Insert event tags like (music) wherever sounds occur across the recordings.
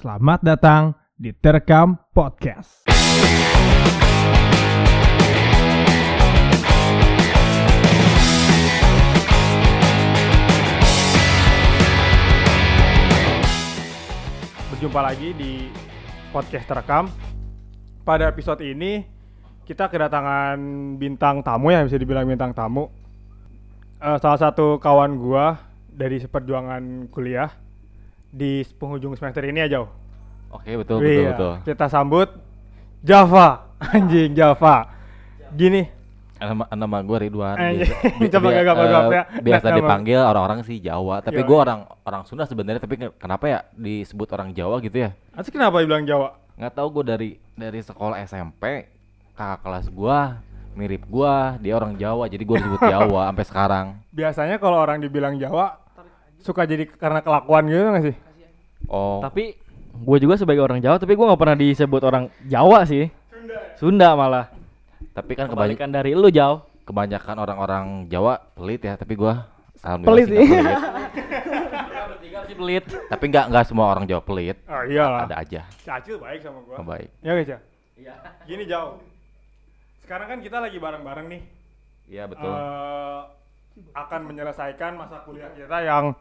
Selamat datang di Terekam Podcast. Berjumpa lagi di podcast Terekam. Pada episode ini kita kedatangan bintang tamu ya bisa dibilang bintang tamu. Eh, salah satu kawan gua dari seperjuangan kuliah di penghujung semester ini aja. Oke betul betul Iya, betul. Kita sambut Java, (laughs) anjing Java. Gini, Nama, nama gue Ridwan. Anjing. Biasa, bi- (laughs) Coba bi- eh, gagap ya. Biasa Nama. dipanggil orang-orang sih Jawa, tapi Iya, gue orang orang Sunda sebenarnya. Tapi ke- kenapa ya disebut orang Jawa gitu ya? Asli kenapa dibilang Jawa? Nggak tahu gue dari dari sekolah SMP kakak kelas gue mirip gue dia orang Jawa jadi gue disebut (laughs) Jawa sampai sekarang. Biasanya kalau orang dibilang Jawa suka jadi karena kelakuan gitu nggak sih? Oh Tapi gue juga sebagai orang Jawa, tapi gue nggak pernah disebut orang Jawa sih. Sunda malah. tapi kan kebanyakan Kebalikan dari lu jauh. kebanyakan orang-orang Jawa pelit ya tapi gue Pelit sih nggak sih. pelit. Sih pelit. tapi nggak nggak semua orang Jawa pelit Oh iyalah. ada aja Cacil baik sama gua. Oh, baik Ya guys ya. Iya. Gini jauh. Sekarang kan kita lagi bareng-bareng nih. iya betul eh, akan menyelesaikan masa kuliah kita yang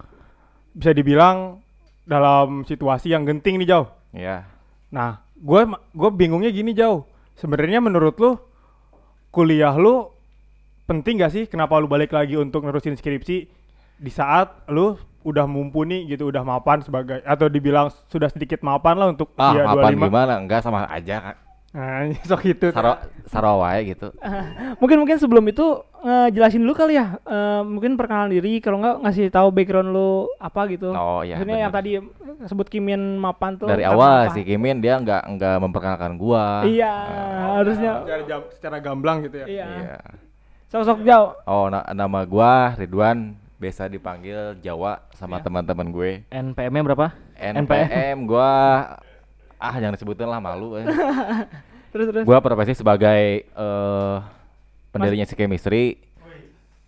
bisa dibilang dalam situasi yang genting nih jauh. Iya. Nah, gue gue bingungnya gini jauh. Sebenarnya menurut lu kuliah lu penting gak sih? Kenapa lu balik lagi untuk nerusin skripsi di saat lu udah mumpuni gitu, udah mapan sebagai atau dibilang sudah sedikit mapan lah untuk Ah, usia apaan 25. gimana? Enggak sama aja kan. Nah, (laughs) sok itu. Saro Sarawai gitu. (laughs) Mungkin mungkin sebelum itu ngejelasin dulu kali ya. Eh, mungkin perkenalan diri kalau nggak ngasih tahu background lu apa gitu. Oh iya. Maksudnya yang bener. tadi sebut Kimin Mapan tuh dari awal apa? si Kimin dia enggak enggak memperkenalkan gua. Iya, Ah, (laughs) harusnya. secara, jam- secara gamblang gitu ya. Iya. Iya. Sosok jauh. Oh, na- nama gua Ridwan, biasa dipanggil Jawa sama Iya. teman-teman gue. NPM-nya berapa? NPM gua ah jangan disebutin lah malu. eh. (laughs) Terus terus. gua profesi sebagai eh pendirinya si chemistry.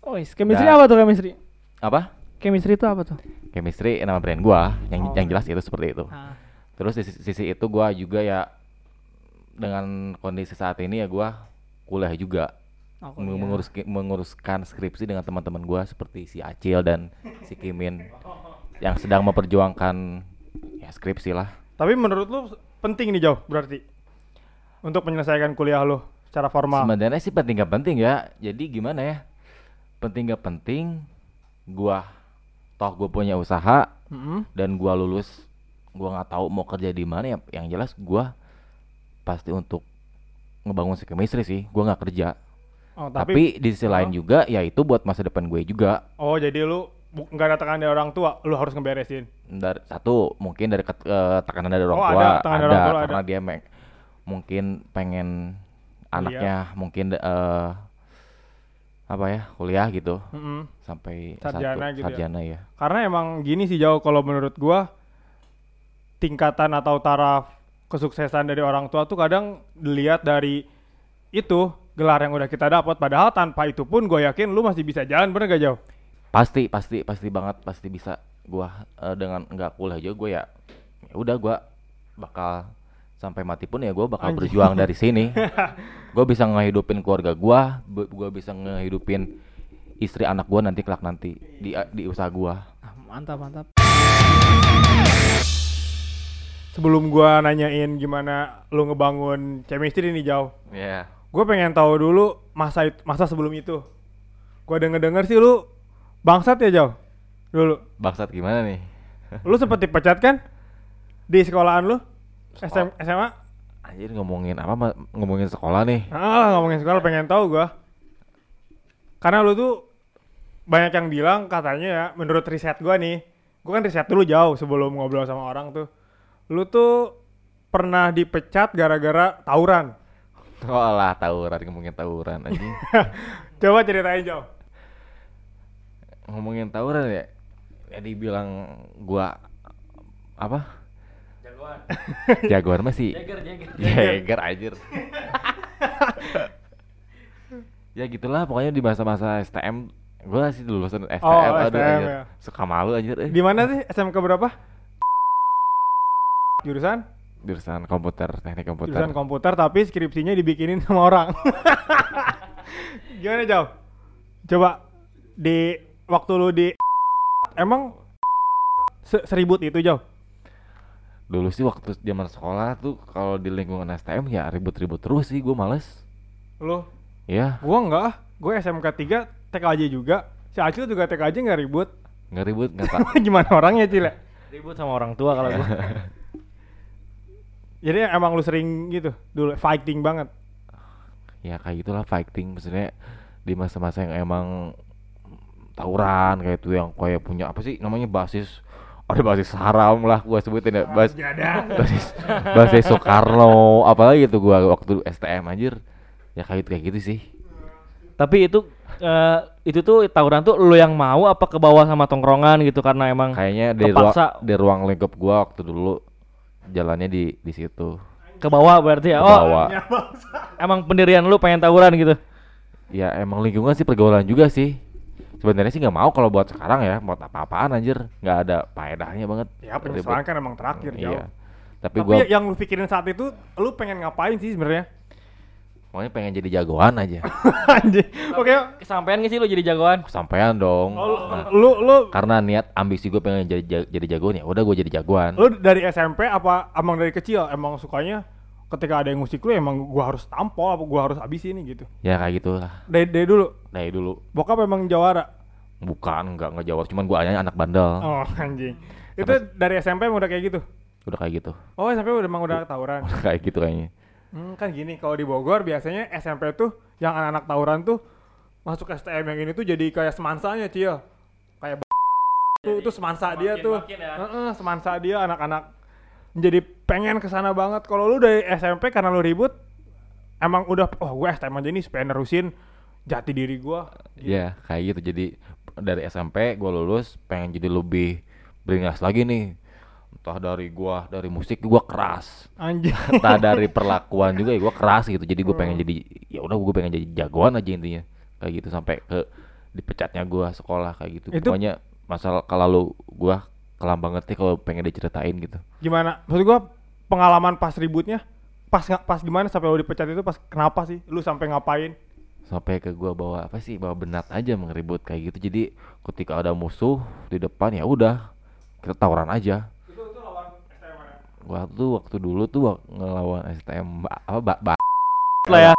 Oh, is- chemistry Dan- apa tuh chemistry? Apa? Chemistry itu apa tuh? Chemistry nama brand gua yang Oh. yang jelas itu seperti itu. Ah. Terus di sisi, itu gua juga ya dengan kondisi saat ini ya gua kuliah juga Oh, iya. mengurus menguruskan skripsi dengan teman-teman gua seperti si Acil dan si Kimin (laughs) yang sedang memperjuangkan ya skripsi lah. Tapi menurut lu penting nih jauh berarti untuk menyelesaikan kuliah lu secara formal. Sebenarnya sih penting gak penting ya. Jadi gimana ya? Penting gak penting gua toh gue punya usaha Mm-mm. dan gua lulus gua nggak tahu mau kerja di mana ya yang jelas gua pasti untuk ngebangun si chemistry sih gua nggak kerja Oh, tapi, di sisi lain Oh. juga ya itu buat masa depan gue juga Oh jadi lu nggak ada tekanan dari orang tua, lu harus ngeberesin. dari satu mungkin dari ket- eh, tekanan dari orang Oh, tua ada, dari orang tua karena ada. dia me- mungkin pengen anaknya mungkin eh apa ya kuliah gitu Mm-mm. sampai Sarjana satu gitu ya. sarjana ya. Karena emang gini sih jauh kalau menurut gua tingkatan atau taraf kesuksesan dari orang tua tuh kadang dilihat dari itu gelar yang udah kita dapat padahal tanpa itu pun gue yakin lu masih bisa jalan bener gak jauh Pasti pasti pasti banget pasti bisa gua eh, dengan nggak kuliah juga gue ya ya udah gua bakal sampai mati pun ya gua bakal Anjing. berjuang dari sini. (laughs) gue bisa ngehidupin keluarga gua, gua bisa ngehidupin istri anak gua nanti kelak nanti di di usaha gua. Ah, mantap mantap. sebelum gua nanyain gimana lu ngebangun chemistry nih jauh Ya. gue pengen tahu dulu masa masa sebelum itu gua denger denger sih lu bangsat ya jauh dulu Bangsat gimana nih? lu sempet dipecat kan di sekolahan lu SM, SMA Anjir ngomongin apa ngomongin sekolah nih. Ah, ngomongin sekolah pengen tahu gua. Karena lu tuh banyak yang bilang katanya ya, menurut riset gua nih, gua kan riset dulu jauh sebelum ngobrol sama orang tuh. Lu tuh pernah dipecat gara-gara tawuran. (laughs) Oh lah tawuran ngomongin tawuran anjing. (laughs) Coba ceritain jauh. Ngomongin tawuran ya. Ya dibilang gua apa? Jagoan. (laughs) Jagoan masih Jager jager. Jager (laughs) anjir. (laughs) ya gitulah pokoknya di masa-masa STM gua sih lulusan STM, Oh, aduh STM, anjir. ya. Suka malu anjir eh. Di mana sih SMK berapa? Jurusan? jurusan komputer teknik komputer Jurusan komputer tapi skripsinya dibikinin sama orang. Gimana jauh? Coba di waktu lu di emang se- seribut itu jauh. dulu sih waktu zaman sekolah tuh kalau di lingkungan STM ya ribut-ribut terus sih gue males Lu ya gua enggak, gua SMK 3 TKJ juga. Si Acil juga TKJ nggak ribut. nggak ribut nggak tak (laughs) Gimana orangnya Cil ya? Ribut sama orang tua kalau gua. (laughs) Jadi emang lu sering gitu dulu fighting banget. ya kayak gitulah fighting maksudnya di masa-masa yang emang tawuran kayak itu yang kayak punya apa sih namanya basis ada basis haram lah gua sebutin ya bas basis basis Soekarno apalagi itu gua waktu STM anjir. Ya kayak gitu kayak gitu sih. Tapi itu eh, itu tuh tawuran tuh lu yang mau apa ke bawah sama tongkrongan gitu karena emang kayaknya di ruang di ruang lingkup gua waktu dulu jalannya di di situ. Ke bawah berarti ya. Ke Oh, bawah. emang pendirian lu pengen tawuran gitu. ya emang lingkungan sih pergaulan juga sih sebenarnya sih nggak mau kalau buat sekarang ya buat apa-apaan anjir nggak ada faedahnya banget Ya penyesalan kan emang terakhir jauh. iya tapi, Tapi gua yang lu pikirin saat itu, lu pengen ngapain sih sebenarnya? pokoknya pengen jadi jagoan aja (laughs) Anjing. Oke. Kesampean gak sih lu jadi jagoan? kesampaian dong Oh, lu, Nah, lu lu karena niat ambisi gue pengen jadi ja- jadi jagoan ya udah gue jadi jagoan lu dari SMP apa emang dari kecil emang sukanya ketika ada yang musik lu emang gua harus tampol apa gua harus habisin nih gitu. ya kayak gitulah Dari, dari dulu dari dulu bokap emang jawara. bukan nggak ngejawab cuman gue hanya anak bandel Oh anjing. Itu dari SMP udah kayak gitu. udah kayak gitu Oh SMP udah emang udah tawuran. udah (laughs) kayak gitu kayaknya Hmm, kan gini kalau di Bogor biasanya SMP tuh yang anak-anak tawuran tuh masuk STM yang ini tuh jadi kayak semansanya Cil. Kayak tuh itu semansa dia tuh. ya. Heeh, semansa dia anak-anak jadi pengen ke sana banget. Kalau lu dari SMP karena lu ribut emang udah oh gue STM aja nih supaya nerusin jati diri gua. ya kayak gitu jadi dari SMP gue lulus pengen jadi lebih beringas lagi nih entah dari gua dari musik gua keras Anjing. (laughs) entah dari perlakuan juga ya gua keras gitu jadi gue pengen jadi ya udah gue pengen jadi jagoan aja intinya kayak gitu sampai ke dipecatnya gua sekolah kayak gitu Itu- pokoknya masalah kalau gua kelam banget nih kalau pengen diceritain gitu Gimana? Maksud gua pengalaman pas ributnya pas pas gimana sampai lu dipecat itu pas kenapa sih? Lu sampai ngapain? sampai ke gua bawa apa sih bawa benat aja mengeribut kayak gitu jadi ketika ada musuh di depan ya udah kita tawuran aja Itu itu lawan STM mana? gua tuh waktu dulu tuh wak- ngelawan STM ba- apa ba, ba- Lah ya.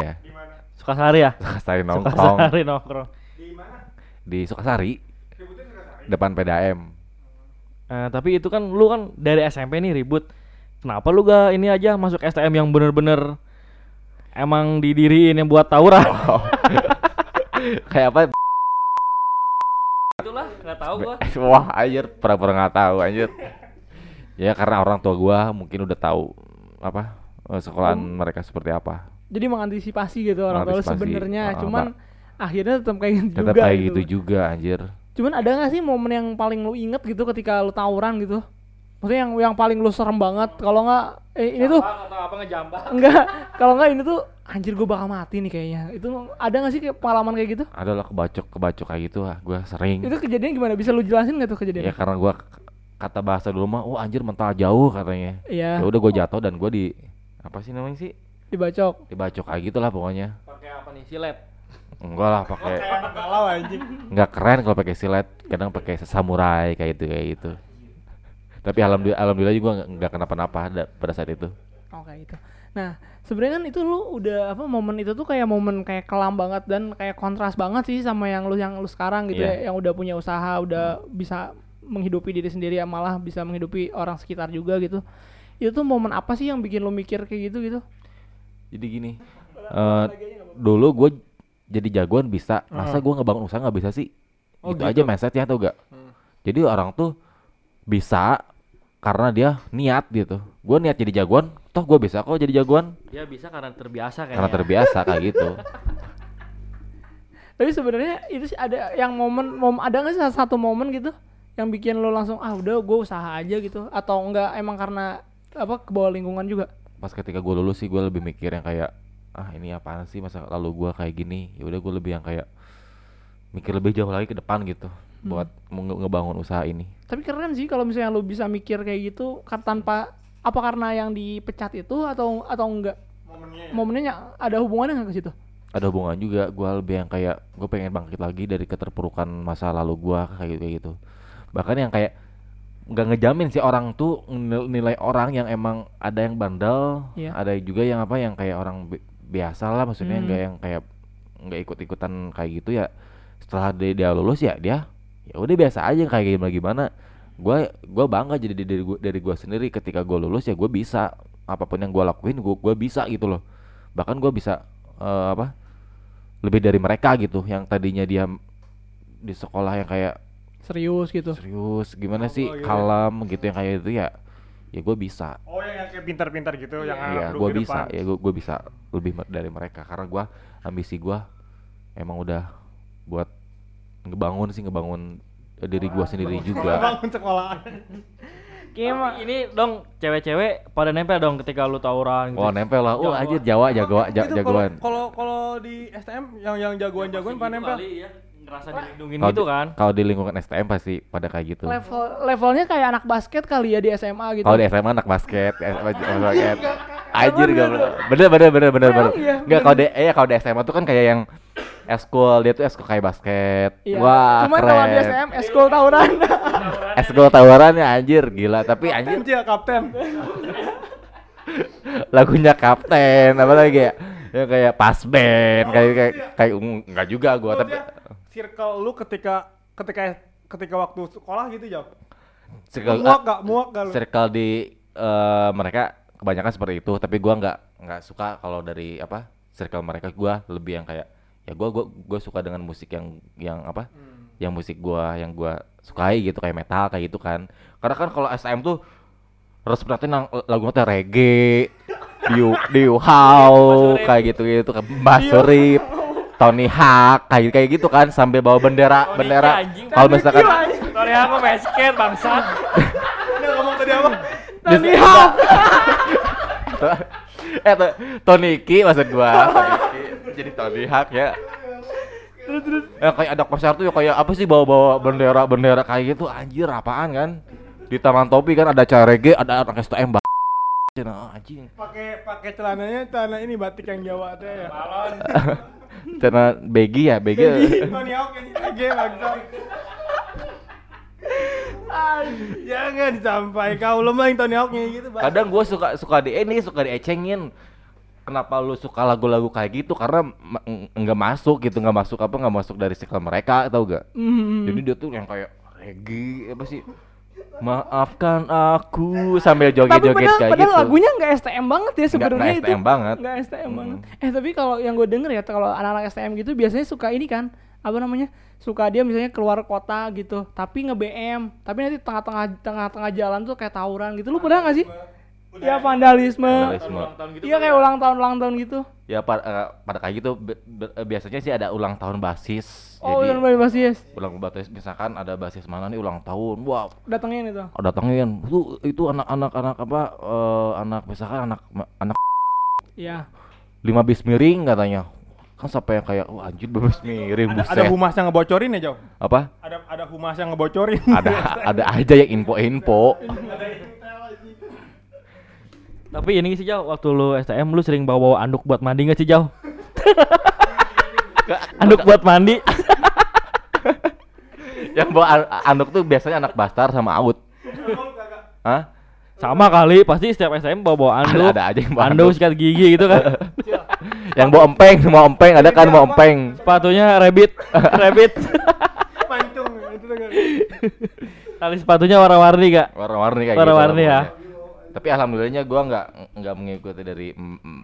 Ya. (laughs) Sukasari ya? Sukasari nongkrong Sukasari nongkrong. Di mana? di Sukasari depan PDAM Eh, tapi itu kan lu kan dari SMP nih ribut. Kenapa lu gak ini aja masuk STM yang bener-bener emang didiriin yang buat tawuran? (laughs) kayak apa Itulah, nggak tahu gua. (laughs) wah anjir pura-pura nggak tahu anjir (laughs) ya karena orang tua gua mungkin udah tahu apa eh, sekolahan mereka seperti apa Jadi mengantisipasi gitu orang tua sebenarnya, ah, cuman akhirnya tetap kayak gitu tetap juga. kayak gitu. gitu juga anjir Cuman ada gak sih momen yang paling lu inget gitu ketika lu tawuran gitu? Maksudnya yang yang paling lu serem banget? Kalau nggak eh, ini tuh atau apa ngejambak enggak (laughs) kalau nggak ini tuh anjir gue bakal mati nih kayaknya. Itu ada nggak sih kayak pengalaman kayak gitu? Adalah kebacok kebacok kayak gitu ah gua sering. Itu kejadian gimana? Bisa lu jelasin nggak tuh ya kejadian karena gua kata bahasa dulu mah oh anjir mental jauh katanya. Iya. Ya udah gua jatuh dan gua di apa sih namanya sih? Dibacok. Dibacok kayak gitulah pokoknya. Pakai apa nih? Silet enggak lah pakai Kayak galau anjing. nggak keren kalau pakai silet kadang pakai samurai kayak gitu kayak gitu. Tapi alhamdulillah alhamdulillah juga nggak- nggak kenapa-napa da- pada saat itu. Oh kayak gitu. Nah sebenarnya kan itu lu udah apa momen itu tuh kayak momen kayak kelam banget dan kayak kontras banget sih sama yang lu yang lu sekarang gitu Iya. ya yang udah punya usaha udah bisa menghidupi diri sendiri ya malah bisa menghidupi orang sekitar juga gitu. Itu tuh momen apa sih yang bikin lu mikir kayak gitu gitu? Jadi gini eh dulu gue jadi jagoan bisa masa Hmm. gue ngebangun usaha nggak bisa sih Oh, gitu, gitu. aja mindsetnya tau gak Hmm. jadi orang tuh bisa karena dia niat gitu gue niat jadi jagoan toh gue bisa kok jadi jagoan dia bisa karena terbiasa kayaknya karena terbiasa kayak (laughs) gitu Tapi sebenarnya itu sih ada yang momen, mom ada nggak sih satu momen gitu yang bikin lo langsung ah udah gue usaha aja gitu atau enggak emang karena apa ke bawah lingkungan juga? pas ketika gue lulus sih gue lebih mikir yang kayak ah ini apaan sih masa lalu gue kayak gini ya udah gue lebih yang kayak mikir lebih jauh lagi ke depan gitu buat nge- ngebangun usaha ini. Tapi keren sih kalau misalnya lu bisa mikir kayak gitu kan tanpa apa karena yang dipecat itu atau atau enggak Momennya ya. momennya ada hubungannya nggak ke situ? Ada hubungan juga, gua lebih yang kayak gue pengen bangkit lagi dari keterpurukan masa lalu gua kayak gitu, kayak gitu. Bahkan yang kayak nggak ngejamin sih orang tuh nil- nilai orang yang emang ada yang bandel, Iya. ada juga yang apa yang kayak orang biasa lah maksudnya Hmm. nggak yang kayak nggak ikut-ikutan kayak gitu ya. Setelah dia, dia lulus ya dia ya udah biasa aja kayak gimana gimana. Gua gua bangga jadi di- dari gua dari gua sendiri ketika gua lulus ya gue bisa apa pun yang gua lakuin gua gua bisa gitu loh. Bahkan gua bisa eh, apa? lebih dari mereka gitu yang tadinya dia di sekolah yang kayak Serius gitu. serius gimana sih gitu ya. kalem gitu yang kayak itu ya ya gue bisa Oh yang, yang kayak pintar-pintar gitu yang Iya, anak gue bisa depan. ya gue gue bisa lebih dari mereka karena gua ambisi gua emang udah buat ngebangun sih ngebangun eh, diri gua sendiri juga Bangun sekolah. Kayak Ini dong cewek-cewek pada nempel dong ketika lu tawuran gitu. oh nempel lah oh anjir Jawa jagoan ja- Itu kalau- jagoan Kalau kalau di STM yang yang jagoan-jagoan pada nempel. ya, ngerasa dilindungin Kalau gitu di- kan. kalau di lingkungan STM pasti pada kayak gitu level levelnya kayak anak basket kali ya di SMA gitu. Kalau di SMA anak basket, SMA anak basket. Iya, Anjir gak gitu? bener bener bener bener bener. Iya, Enggak kalau di eh kalau di SMA tuh kan kayak yang eskul dia tuh eskul kayak basket. Iya. Wah, Cuman keren. kalau di SM eskul tawuran. (laughs) Eskul tawarannya anjir gila, tapi Kapten anjir Cia, kapten. (laughs) lagunya kapten apa lagi ya? Ya kayak pas band, kayak kayak kayak mm, enggak juga gua tapi circle lu ketika ketika ketika waktu sekolah gitu jauh. circle, Muak gak? Muak gak lu? circle di eh, mereka kebanyakan seperti itu tapi gua nggak nggak suka kalau dari apa circle mereka. Gua lebih yang kayak ya gua gua gua suka dengan musik yang yang apa yang musik gua yang gua sukai gitu kayak metal kayak gitu kan. Karena kan kalau SM tuh harus perhatiin nang lagu teh reggae Diu Diu How kayak gitu gitu kan Basurip Tony Hawk kayak kayak gitu kan sambil bawa bendera Tony bendera Hawk, kalau misalkan Sorry aku basket bangsat. Udah ngomong tadi apa? Tony Hawk. (laughs) eh to- Tony Ki maksud gua (laughs) Tony jadi Tony Hawk ya ya kayak ada konser tuh ya kayak apa sih bawa-bawa bendera bendera kayak gitu anjir apaan kan di Taman Topi kan ada acara reggae ada anak STM bah Cina, anjing Pakai pakai celananya celana ini batik yang Jawa teh ya. Balon. (laughs) Cina Begi ya Begi Tony Hawk yang lagi. Jangan sampai kau lemah yang Tony Hawk gitu, Bang. kadang gua suka suka di ini suka diecengin kenapa lu suka lagu-lagu kayak gitu karena nggak masuk gitu nggak masuk apa nggak masuk dari circle mereka tau gak Hmm. Jadi dia tuh yang kayak reggae apa sih? Maafkan aku sambil joget-joget padahal, kayak padahal gitu. lagunya nggak STM banget ya sebenarnya itu. STM banget. Nggak STM Mm. banget. Eh tapi kalau yang gue denger ya kalau anak-anak STM gitu biasanya suka ini kan apa namanya suka dia misalnya keluar kota gitu tapi nge BM tapi nanti tengah-tengah tengah-tengah jalan tuh kayak tawuran gitu lu pernah nggak sih ya vandalisme Vandalisme. tahun gitu. iya kayak ulang tahun ulang tahun gitu Ya pa- eh, pada kayak gitu be- be- eh, biasanya sih ada ulang tahun basis. oh Jadi yang bebas basis ulang basis misalkan ada basis mana nih ulang tahun. Wah, datengin itu oh, datangin tuh itu anak-anak anak apa eh, anak misalkan anak anak iya lima bis miring katanya. Kan sampai yang kayak wah anjir lima bis miring Ada, buset. ada humas yang ngebocorin ya, Jauh? apa? Ada ada humas yang ngebocorin. Ada ada aja yang info-info. Tapi ini sih Jauh, waktu lu STM lu sering bawa-bawa anduk buat mandi nggak sih Jauh? (laughs) anduk buat mandi. (laughs) yang bawa an- anduk tuh biasanya anak bastar sama out. Hah? Sama kali, pasti setiap STM bawa-bawa anduk. ada aja yang bawa anduk anduk. sikat gigi gitu kan. (laughs) yang bawa empeng, semua empeng ada kan mau empeng. Sepatunya rabbit, rabbit. Pancung itu kan. Tali sepatunya warna-warni gak? Warna-warni kayak Warna-warni gitu. ya. Tapi alhamdulillahnya gua nggak nggak mengikuti dari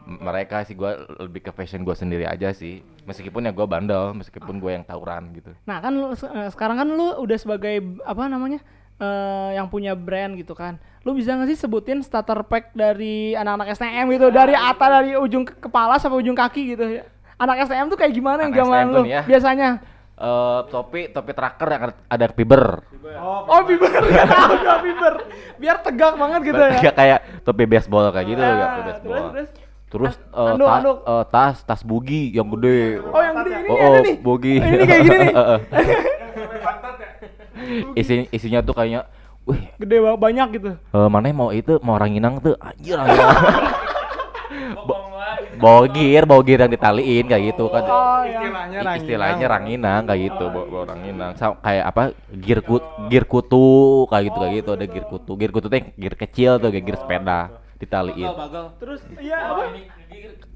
mereka sih gua lebih ke fashion gua sendiri aja sih. Meskipun ya gua bandel, meskipun gua yang tawuran gitu. Nah kan lu, eh, sekarang kan lu udah sebagai apa namanya eh yang punya brand gitu kan. Lu bisa nggak sih sebutin starter pack dari anak-anak STM gitu dari atas dari ujung ke kepala sampai ujung kaki gitu ya. Anak STM tuh kayak gimana yang zaman lu ya. biasanya? Eh topi topi tracker yang ada- fiber. Oh fiber, (laughs) oh fiber, biar tegak banget gitu ya. Kayak kayak topi baseball kayak gitu Ah, ya, topi terus, baseball. terus. Terus Ah, eh, anduk, ta- anduk. eh, tas tas bugi yang gede. Oh yang gede ini oh, ada oh, nih. bugi. Ini kayak gini nih. (laughs) Heeh. isi isinya tuh kayaknya wih Gede ba- banyak gitu. eh, mana mau itu mau ranginang tuh anjir ranginang (laughs) bawa gear bawa gear yang ditaliin kayak gitu kan Oh iya. Istilahnya ranginang. istilahnya ranginang kayak gitu bawa, bawa ranginang Sa- kayak apa gear kut gear kutu kayak gitu kayak gitu ada gear kutu gear kutu yang gear kecil tuh kayak gear sepeda ditaliin Terus iya apa?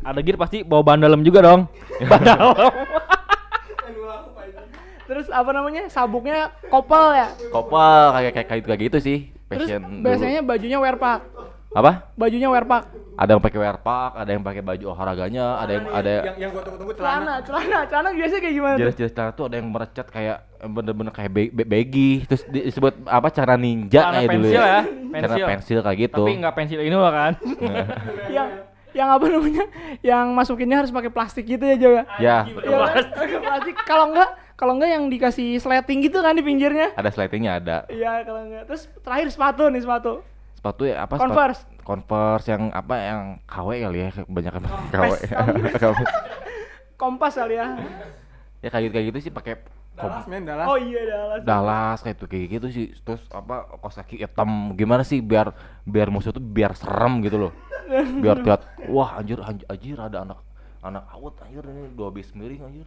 Ada gear pasti bawa ban dalam juga dong. (laughs) ban dalam. (laughs) Terus apa namanya? Sabuknya kopel ya. kopel kayak kayak kayak kayak gitu sih Terus dulu. biasanya bajunya wear pack. Apa Bajunya wear pack. ada yang pakai wear pack ada yang pakai baju olahraganya ada yang ada yang yang gua tunggu-tunggu Celana, celana, celana biasanya kayak gimana tuh? jelas-jelas celana tuh ada yang merecet kayak bener-bener kayak be- be- baggy terus di- disebut apa cara ninja Celana kayak dulu pensil ya, cara pensil. pensil kayak gitu Tapi nggak pensil ini loh kan. (laughs) yang yang apa namanya? Yang masukinnya harus pakai plastik gitu ya, Jo ya? ya? (laughs) Pakai plastik. Kalau enggak, kalau enggak yang dikasih sleting gitu kan di pinggirnya. ada slidingnya ada Iya, kalau enggak. Terus terakhir sepatu nih, sepatu. Sepatu ya apa sepatu- Converse. Converse yang apa yang KW kali ya kebanyakan KW Kampes. (laughs) Kompas kali ya. ya kayak gitu kayak gitu sih pakai Dallas men Dallas. Oh iya, Dallas. Dallas kayak itu kayak gitu sih terus apa kaos kaki hitam gimana sih biar biar musuh tuh biar serem gitu loh biar lihat wah anjir anjir, anjir ada anak anak awet anjir ini dua bis miring anjir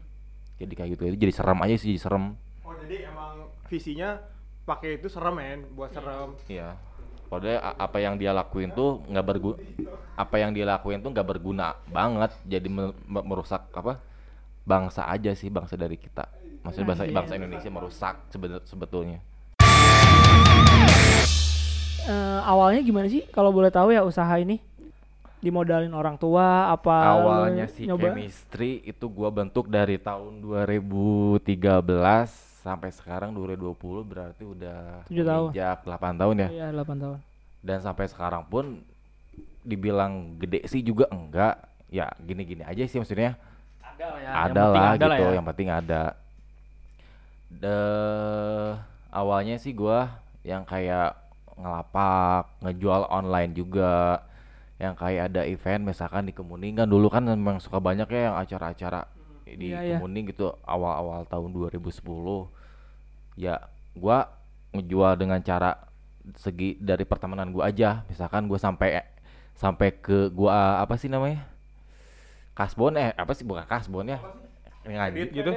jadi kayak gitu jadi serem aja sih jadi serem Oh jadi emang visinya pakai itu serem men, buat serem. iya padahal apa yang dia lakuin tuh nggak berguna apa yang dia lakuin tuh nggak berguna banget. Jadi me- me- merusak apa bangsa aja sih bangsa dari kita. Maksudnya bangsa bangsa Indonesia merusak sebet- sebetulnya. Eh, awalnya gimana sih? Kalau boleh tahu ya usaha ini? Dimodalin orang tua apa awalnya sih nyoba? chemistry itu gua bentuk dari tahun 2013 sampai sekarang 2020 berarti udah Tujuh tahun. menginjak 8 tahun ya Iya, 8 tahun. dan sampai sekarang pun dibilang gede sih juga enggak ya gini-gini aja sih maksudnya Ada lah ya. ada lah ada gitu ya. yang penting ada de awalnya sih gua yang kayak ngelapak ngejual online juga yang kayak ada event misalkan di Kemuning kan dulu kan memang suka banyak ya yang acara-acara di Iya, iya. Kemuning gitu awal-awal tahun 2010 ya gua ngejual dengan cara segi dari pertemanan gua aja. Misalkan gua sampai sampai ke gua apa sih namanya? Kasbon eh apa sih? Bukan kasbon ya. Ngaji Kredit gitu.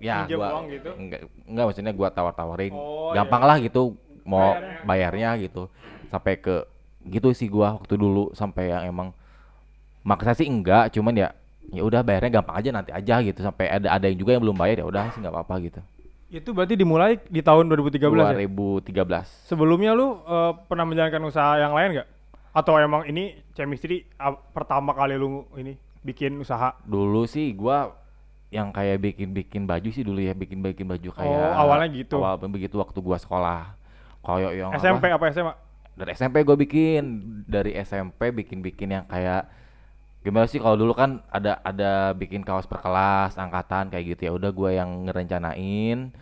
ya gua gitu. enggak enggak maksudnya gua tawar-tawarin. Oh, gampang iya. lah gitu mau bayarnya. gitu. Sampai ke gitu sih gua waktu dulu sampai yang emang maksa sih enggak cuman ya ya udah bayarnya gampang aja nanti aja gitu sampai ada ada yang juga yang belum bayar ya udah sih nggak apa-apa gitu Itu berarti dimulai di tahun 2013 ya? 2013 Sebelumnya lu eh, pernah menjalankan usaha yang lain nggak? Atau emang ini chemistry ah, pertama kali lu ini bikin usaha? dulu sih gua yang kayak bikin-bikin baju sih dulu ya bikin-bikin baju kayak Oh, awalnya gitu. awal begitu waktu gua sekolah kayak yang SMP apa, apa SMA? dari SMP gue bikin dari SMP bikin-bikin yang kayak gimana sih kalau dulu kan ada ada bikin kaos per kelas angkatan kayak gitu ya. Udah gue yang ngerencanain.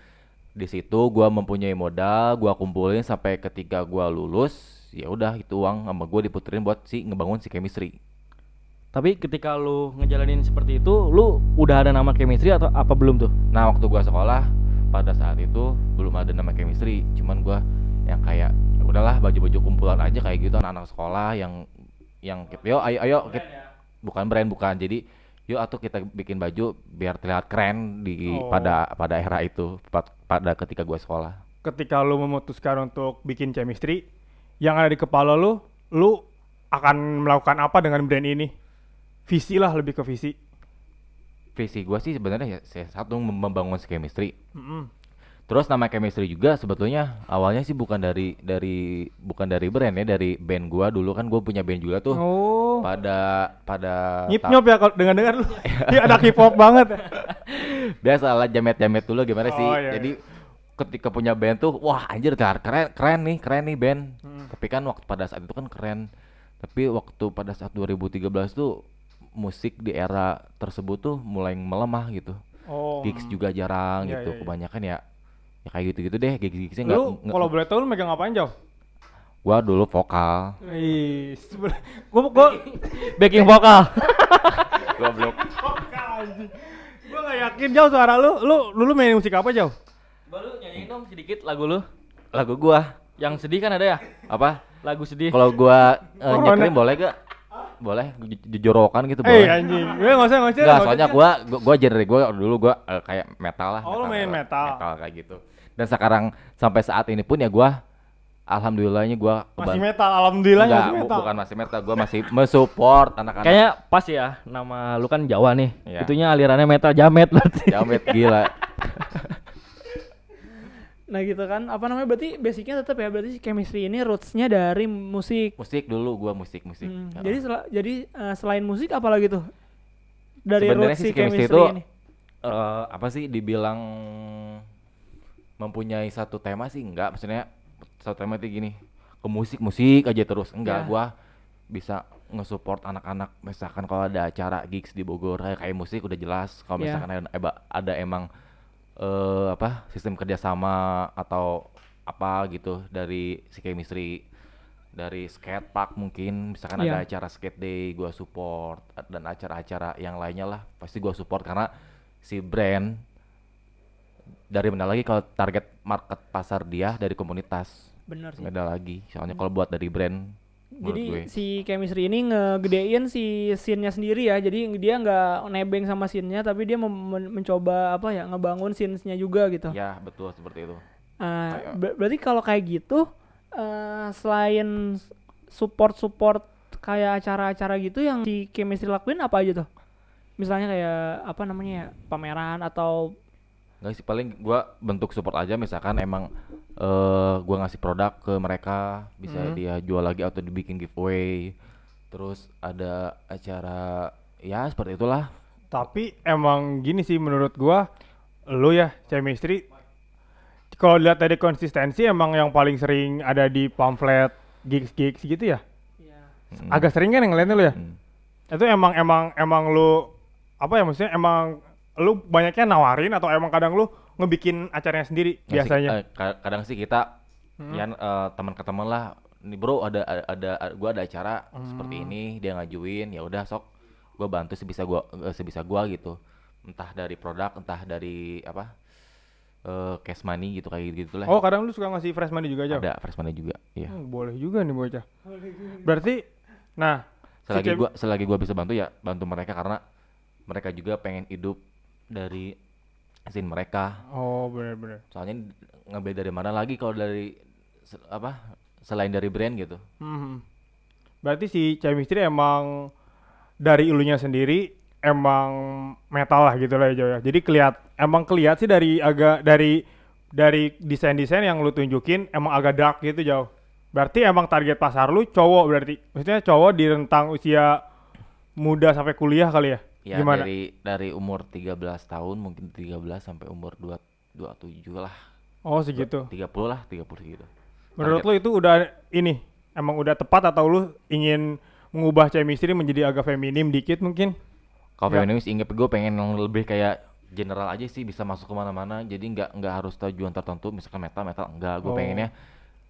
Di situ gua mempunyai modal gua kumpulin sampai ketika gua lulus ya udah itu uang sama gue diputerin buat si ngebangun si chemistry. Tapi ketika lu ngejalanin seperti itu, lu udah ada nama chemistry atau apa belum tuh? Nah waktu gua sekolah pada saat itu belum ada nama chemistry, cuman gua yang kayak "Ya udahlah baju-baju kumpulan aja kayak gitu. Anak-anak sekolah yang yang kita yo ayo ayo kit- bukan brand bukan jadi yuk atau kita bikin baju biar terlihat keren di Oh. pada pada era itu pa- pada ketika gua sekolah. Ketika lu memutuskan untuk bikin chemistry, yang ada di kepala lu, lu akan melakukan apa dengan brand ini? Visi lah lebih ke visi. Visi gua sih sebenarnya ya saya satu mem- membangun chemistry. Mm-mm. Terus nama chemistry juga sebetulnya awalnya sih bukan dari dari bukan dari brand ya dari band gua dulu kan gua punya band juga tuh. Oh. pada pada Nyip nyop ya kalau dengan dengar lu. (laughs) Dia ada hip hop banget. biasa lah jamet-jamet dulu gimana sih Oh, iya, jadi ketika punya band tuh wah anjir keren keren nih keren nih band Hmm. tapi kan waktu pada saat itu kan keren tapi waktu pada saat 2013 tuh musik di era tersebut tuh mulai melemah gitu Oh. gigs juga jarang Iya, gitu iya, iya. kebanyakan ya ya kayak gitu-gitu deh gigs-gigsnya nggak Lu kalau boleh tahu lu megang apaan jauh? gua dulu vokal Ih, gua gua Backing vokal. (laughs) goblok vokal. Gua gak yakin jauh suara lu. Lu dulu main musik apa jauh? Baru nyanyiin dong sedikit lagu lu. lagu gua Yang sedih kan ada ya? apa? Lagu sedih. Kalau gua eh, Corona. nyekelin boleh gak? Boleh jujorokan gitu Eh boleh. anjing. Gue enggak usah enggak usah. Enggak, nggak soalnya gua, gua genre gua dulu gua eh, kayak metal lah. Oh, main metal. Metal kayak gitu. Dan sekarang sampai saat ini pun ya gua alhamdulillahnya gua masih metal alhamdulillah Enggak, masih bu- metal. bukan masih metal, gua masih mensupport anak-anak. Kayaknya pas ya nama lu kan Jawa nih. Iya. Itunya alirannya metal jamet berarti. Jamet gila. (laughs) Nah gitu kan, apa namanya berarti basicnya tetap ya berarti chemistry ini rootsnya dari musik. Musik dulu gua musik musik. Hmm, Ya. Jadi sel- jadi eh, selain musik apa lagi tuh? Dari Sebenarnya roots si chemistry chemistry, itu ini. eh, apa sih dibilang mempunyai satu tema sih enggak maksudnya satu tema itu gini ke musik musik aja terus enggak Ya. gua bisa nge-support anak-anak misalkan kalau ada acara gigs di Bogor kayak, kayak musik udah jelas kalau Ya. misalkan ada, eba- ada emang eh apa sistem kerjasama atau apa gitu dari si chemistry dari skate park mungkin misalkan ada Iya. acara skate day gua support dan acara-acara yang lainnya lah pasti gua support karena si brand dari mana lagi kalau target market pasar dia dari komunitas Bener sih. beda lagi soalnya kalau buat dari brand Jadi gue si chemistry ini ngegedein si scene-nya sendiri ya. Jadi dia nggak nebeng sama scene-nya tapi dia mem- mencoba apa ya ngebangun scene-nya juga gitu. ya betul seperti itu Eh, Kayak- ber- berarti kalau kayak gitu eh selain support-support kayak acara-acara gitu yang si chemistry lakuin apa aja tuh? Misalnya kayak apa namanya ya, pameran atau Nggak sih paling gua bentuk support aja misalkan emang eh gua ngasih produk ke mereka bisa Hmm. dia jual lagi atau dibikin giveaway terus ada acara ya seperti itulah Tapi emang gini sih menurut gua lu ya chemistry kalau lihat dari konsistensi emang yang paling sering ada di pamflet gigs-gigs gitu ya. Mm. Agak sering kan yang ngeliatnya lu ya. Mm. Itu emang emang emang lu apa ya maksudnya emang lu banyaknya nawarin atau emang kadang lu ngebikin acaranya sendiri Nggak sih, biasanya. eh, ka- kadang sih kita Hmm. ya eh, teman ke teman lah nih bro ada ada, ada gua ada acara Hmm. seperti ini dia ngajuin ya udah sok gua bantu sebisa gua eh, sebisa gua gitu entah dari produk entah dari apa eh cash money gitu kayak gitu lah Oh, kadang lu suka ngasih fresh money juga aja. ada fresh money juga iya Hmm, boleh juga nih bocah. Berarti nah si selagi chem- gua selagi gua bisa bantu ya bantu mereka karena mereka juga pengen hidup dari scene mereka Oh, benar-benar. soalnya ngambil dari mana lagi kalau dari se- apa selain dari brand gitu Hmm. Berarti si chemistry emang dari ilunya sendiri emang metal lah gitu lah ya Jo ya. Jadi keliat emang keliat sih dari agak dari dari desain-desain yang lu tunjukin emang agak dark gitu jauh. Berarti emang target pasar lu cowok berarti. Maksudnya cowok di rentang usia muda sampai kuliah kali ya? Ya Gimana? dari dari umur 13 tahun mungkin 13 sampai umur 2 27 lah. Oh segitu. 30 lah, 30 gitu. Menurut Target. lu itu udah ini emang udah tepat atau lu ingin mengubah chemistry menjadi agak feminim dikit mungkin? Kalau Ya. feminis inget gue pengen yang lebih kayak general aja sih bisa masuk ke mana-mana jadi nggak nggak harus tujuan tertentu misalkan metal metal enggak gue Oh. pengennya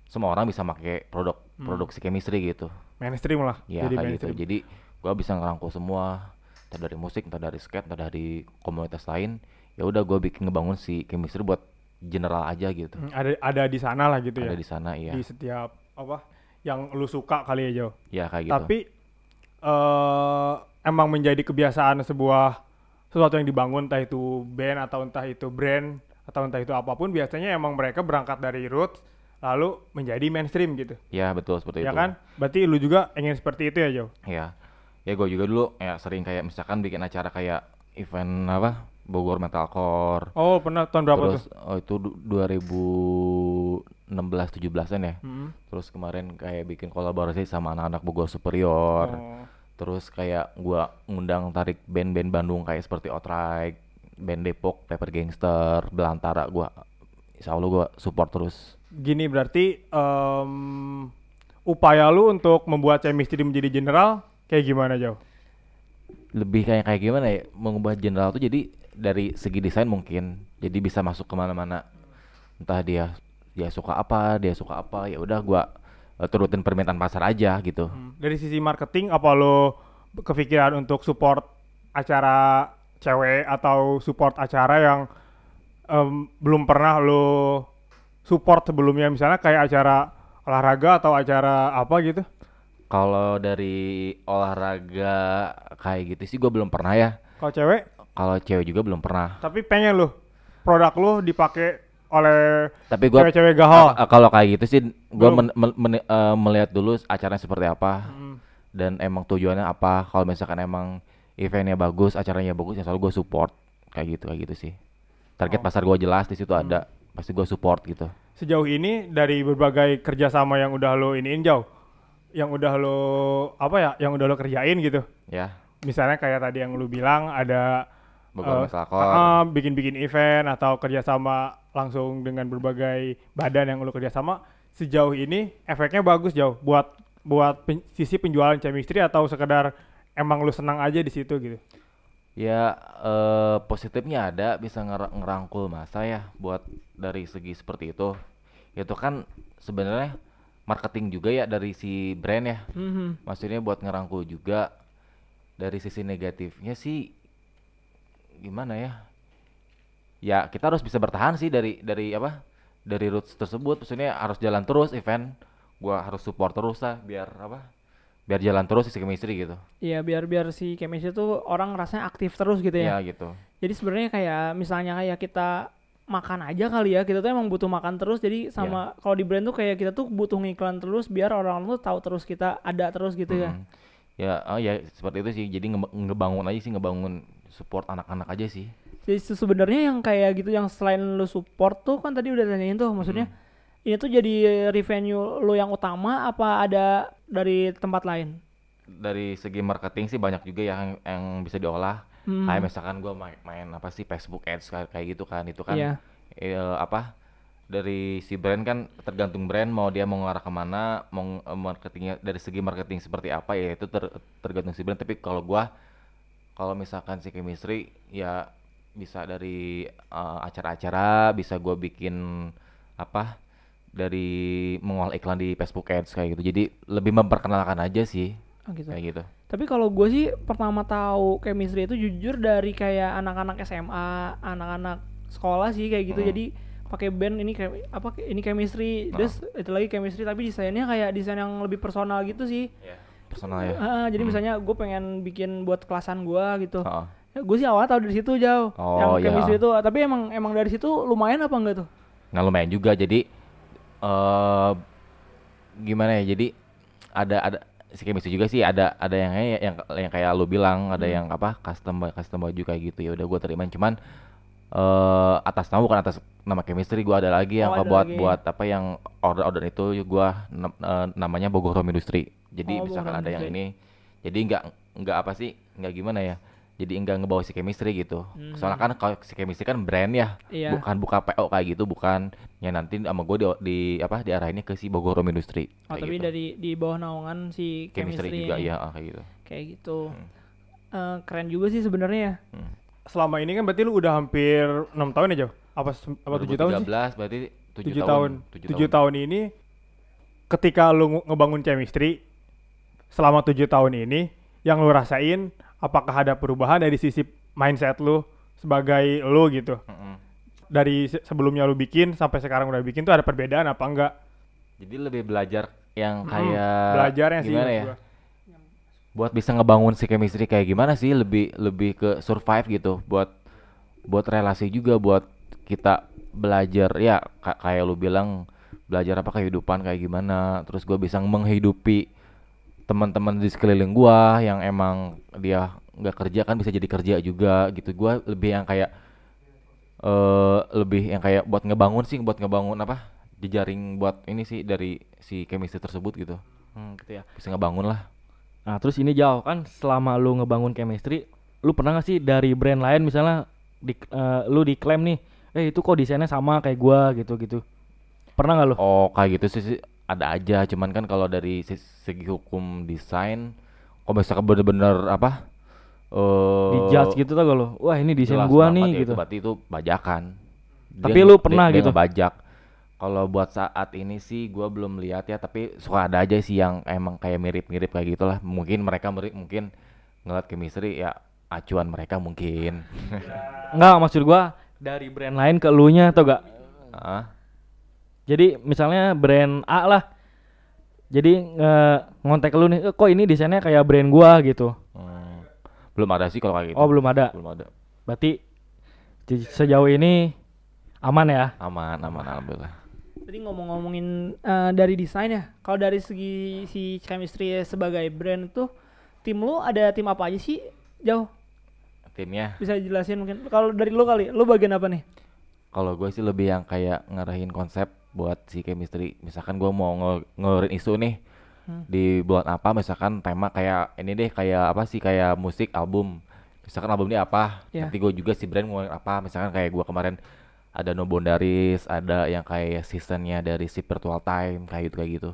semua orang bisa pakai produk Hmm. produksi chemistry gitu Mainstream lah. ya jadi kayak mainstream. gitu jadi gue bisa ngerangkul semua entah dari musik entah dari skate entah dari komunitas lain ya udah gue bikin ngebangun si chemistry buat general aja gitu. Hmm, ada ada di sana lah gitu ada ya di sana iya. Di setiap apa yang lu suka kali ya Jo? Ya kayak gitu. Tapi eh emang menjadi kebiasaan sebuah sesuatu yang dibangun entah itu band atau entah itu brand atau entah itu apa pun biasanya emang mereka berangkat dari roots lalu menjadi mainstream gitu. Ya betul seperti ya itu. kan? Berarti lu juga ingin seperti itu ya Jo? Ya ya gue juga dulu ya sering kayak misalkan bikin acara kayak event apa Bogor Metalcore. Oh pernah tahun berapa terus tuh? oh itu du- 2016 17-an ya. Hmm. terus kemarin kayak bikin kolaborasi sama anak-anak Bogor Superior. Oh. terus kayak gua ngundang tarik band-band Bandung kayak seperti Outright band Depok Pepper Gangster Belantara gua insya Allah gua support terus. Gini berarti em, upaya lu untuk membuat chemistry menjadi general kayak gimana jauh? lebih kayak kayak gimana ya? Mengubah general tuh jadi dari segi desain mungkin. Jadi bisa masuk ke mana-mana. Entah dia dia suka apa dia suka apa ya udah gua eh, turutin permintaan pasar aja gitu. Dari sisi marketing apa lu kepikiran untuk support acara cewek atau support acara yang em, belum pernah lu support sebelumnya? Misalnya kayak acara olahraga atau acara apa gitu? Kalau dari olahraga kayak gitu sih gue belum pernah ya. Kalau cewek, Kalau cewek juga belum pernah. tapi pengen lu produk lu dipakai oleh Tapi gue cewek-cewek gahol. kalau kayak gitu sih gue Belum. melihat dulu acaranya seperti apa Hmm. dan emang tujuannya apa. Kalau misalkan emang eventnya bagus, acaranya bagus, ya selalu gue support kayak gitu kayak gitu sih. Target Oh. pasar gue jelas di situ ada, pasti gue support gitu. Sejauh ini dari berbagai kerjasama yang udah lo iniin jauh, yang udah lo apa ya, yang udah lo kerjain gitu. Ya, Misalnya kayak tadi yang lu bilang ada Bogor eh, Mesalkor. ah, bikin-bikin event atau kerjasama langsung dengan berbagai badan yang lu kerjasama. Sejauh ini efeknya bagus jauh buat buat pen- sisi penjualan chemistry atau sekedar emang lu senang aja di situ gitu. Ya eh, positifnya ada bisa nger- ngerangkul masa ya buat dari segi seperti itu. Itu kan sebenarnya marketing juga ya dari si brand ya. Mhm. Maksudnya buat ngerangkul juga dari sisi negatifnya sih gimana ya? Ya kita harus bisa bertahan sih dari dari apa? Dari roots tersebut. Maksudnya harus jalan terus event. Gua harus support terus lah biar apa? Biar jalan terus si chemistry gitu. Iya biar biar si chemistry tuh orang rasanya aktif terus gitu ya. Ya gitu. Jadi sebenarnya kayak misalnya kayak kita makan aja kali ya kita tuh emang butuh makan terus jadi sama kalau di brand tuh kayak kita tuh butuh ngiklan terus biar orang tuh tahu terus kita ada terus gitu ya. Mm. Ya, oh ya seperti itu sih. Jadi ngeba- ngebangun aja sih, ngebangun support anak-anak aja sih. Jadi se- sebenarnya yang kayak gitu yang selain lu support tuh kan tadi udah tanyain tuh maksudnya Hmm. ini tuh jadi revenue lu yang utama apa ada dari tempat lain? Dari segi marketing sih banyak juga yang yang bisa diolah. Hmm. Kayak misalkan gua main, main apa sih Facebook Ads kayak, gitu kan. Itu kan Iya. eh, apa? Dari si brand kan tergantung brand mau dia mau ngarah ke mana, mau eh, marketingnya dari segi marketing seperti apa ya itu ter- tergantung si brand. Tapi kalau gua kalau misalkan si chemistry ya bisa dari eh, acara-acara, bisa gua bikin apa? dari mengolah iklan di Facebook Ads kayak gitu. Jadi lebih memperkenalkan aja sih Oh, gitu. kayak gitu. Tapi kalau gue sih pertama tahu chemistry itu jujur dari kayak anak-anak SMA, anak-anak sekolah sih kayak gitu. Hmm. Jadi pakai band ini kayak apa ini chemistry, Nah. terus itu lagi chemistry tapi desainnya kayak desain yang lebih personal gitu sih. Personal ya. Ah, jadi Hmm. misalnya gue pengen bikin buat kelasan gua gitu. Heeh. Ya, gue sih awal tahu dari situ jauh. Oh, yang iya. chemistry itu, tapi emang emang dari situ lumayan apa enggak tuh? Nah lumayan juga jadi eh gimana ya jadi ada ada chemistry juga sih ada ada yang kayak yang yang kayak lu bilang ada Hmm. yang apa custom custom baju kayak gitu ya udah gua terima cuman eh atas nama bukan atas nama chemistry gua ada lagi yang Oh, buat lagi. buat apa yang order order itu gua nam- eh, namanya Bogor Home Industry jadi Oh, misalkan Bogor ada yang Industry. ini jadi nggak nggak apa sih nggak gimana ya jadi enggak ngebawa si chemistry gitu Hmm. soalnya kan kalau si chemistry kan brand ya Iya. bukan buka PO kayak gitu bukan ya nanti sama gue di, di apa diarahinnya ke si Bogor Home Industry Oh, tapi gitu. dari di bawah naungan si chemistry, chemistry, juga ini. ya kayak gitu Kayak gitu. Hmm. Eh, keren juga sih sebenarnya ya. hmm. Selama ini kan berarti lu udah hampir enam tahun ya jauh? Apa apa tujuh tahun sih? 2013 berarti 7, tujuh tahun tahun. tujuh Tujuh tahun ini ketika lu nge- ngebangun chemistry selama tujuh tahun ini yang lu rasain apakah ada perubahan dari sisi mindset lu sebagai lu gitu Mm-mm. dari se- sebelumnya lu bikin sampai sekarang udah bikin tuh ada perbedaan apa enggak jadi lebih belajar yang Mm-mm. kayak belajarnya sih gimana maksud ya gua. buat bisa ngebangun si chemistry kayak gimana sih lebih lebih ke survive gitu buat buat relasi juga buat kita belajar ya ka- kayak lu bilang belajar apa kehidupan kayak gimana terus gua bisa menghidupi teman-teman di sekeliling gua yang emang dia nggak kerja kan bisa jadi kerja juga gitu gua lebih yang kayak eh lebih yang kayak buat ngebangun sih buat ngebangun apa jejaring buat ini sih dari si chemistry tersebut gitu Hmm, gitu ya. bisa ngebangun lah Nah, terus ini jauh kan selama lu ngebangun chemistry, lu pernah gak sih dari brand lain misalnya di eh, lu diklaim nih, eh itu kok desainnya sama kayak gua gitu-gitu. Pernah nggak lu? Oh kayak gitu sih, sih ada aja, cuman kan kalau dari se- segi hukum desain, kalau misalkan bener-bener apa, eh Dijudge gitu tau gak lu? Wah, ini desain gua nih ya, gitu. itu berarti itu bajakan. Tapi lu pernah gitu? Bajak. Kalau buat saat ini sih gua belum lihat ya, tapi suka ada aja sih yang emang kayak mirip-mirip kayak gitulah. Mungkin mereka mirip, mungkin ngeliat chemistry ya acuan mereka mungkin. Enggak, maksud gua dari brand lain ke elunya atau gak? Ah, Jadi misalnya brand A lah. Jadi nge- ngontek lu nih, "Eh, kok ini desainnya kayak brand gua gitu. Hmm. Belum ada sih kalau kayak gitu. Oh, belum ada. Belum ada. Berarti sejauh ini aman ya? Aman, aman alhamdulillah. Tadi ngomong-ngomongin eh, dari desain ya. Kalau dari segi si chemistry sebagai brand itu tim lu ada tim apa aja sih? Jauh Timnya bisa jelasin mungkin. Kalau dari lu kali, lu bagian apa nih? kalau gue sih lebih yang kayak ngarahin konsep buat si chemistry. Misalkan gue mau nge ngeluarin isu nih Hmm. di bulan apa misalkan tema kayak ini deh kayak apa sih kayak musik album misalkan album ini apa Ya. nanti gue juga si brand mau apa misalkan kayak gue kemarin ada No Boundaries ada yang kayak seasonnya dari si Virtual Time kayak gitu kayak gitu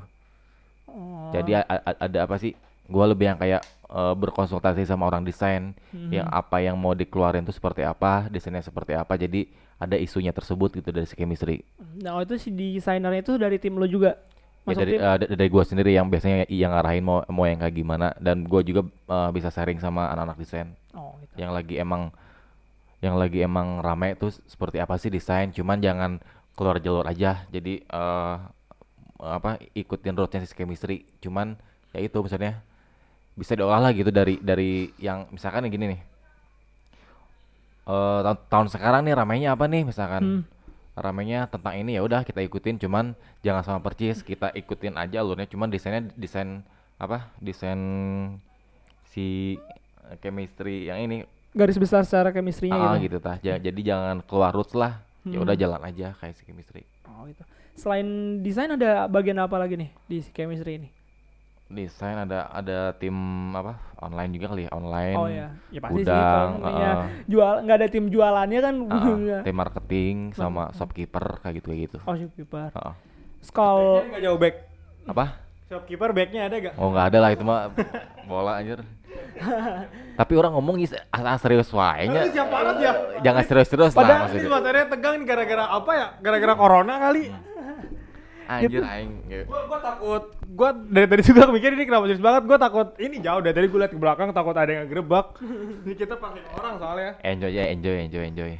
Oh. jadi ada apa sih gue lebih yang kayak eh, berkonsultasi sama orang desain yang Mhm. apa yang mau dikeluarin itu seperti apa desainnya seperti apa jadi ada isunya tersebut gitu dari si chemistry Nah, oh, itu si desainernya itu dari tim lu juga. ya dari tim. da- dari gue sendiri yang biasanya yang ngarahin mau mau yang kayak gimana dan gue juga eh, bisa sharing sama anak-anak desain oh, gitu. yang lagi emang yang lagi emang rame tuh seperti apa sih desain cuman jangan keluar jalur aja jadi eh apa ikutin roadnya si chemistry cuman ya itu misalnya bisa diolah lah gitu dari dari yang misalkan yang gini nih eh tahun, tahun sekarang nih ramainya apa nih misalkan Hmm. ramainya tentang ini ya udah kita ikutin cuman jangan sama percis kita ikutin aja alurnya cuman desainnya desain apa desain si chemistry yang ini Garis besar secara chemistry-nya ah gitu. gitu tah Ja- jadi jangan keluar roots lah ya udah Hmm. jalan aja kayak si chemistry Oh, gitu. Selain desain ada bagian apa lagi nih di si chemistry ini? Desain ada ada tim apa online juga kali ya online Oh ya, ya pasti sih kalau uh, jual nggak ada tim jualannya kan. ah, (laughs) tim marketing sama shopkeeper kayak gitu kayak gitu oh, shopkeeper. Ah, Skol Nggak jauh back. apa Shopkeeper backnya ada gak? oh nggak ada lah itu mah bola anjir (laughs) tapi orang ngomong is asal serius wae nya. Siapa banget ya? jangan serius-serius lah Padahal ini maksudnya tegang gara-gara apa ya? Gara-gara corona kali. Anjir aing ya. Gua, gua takut, gua dari tadi (laughs) juga mikir ini kenapa serius banget. Gua takut ini jauh dari tadi gua liat ke belakang takut ada yang ngegerebek. (laughs) ini kita pakai orang soalnya. enjoy ya enjoy enjoy enjoy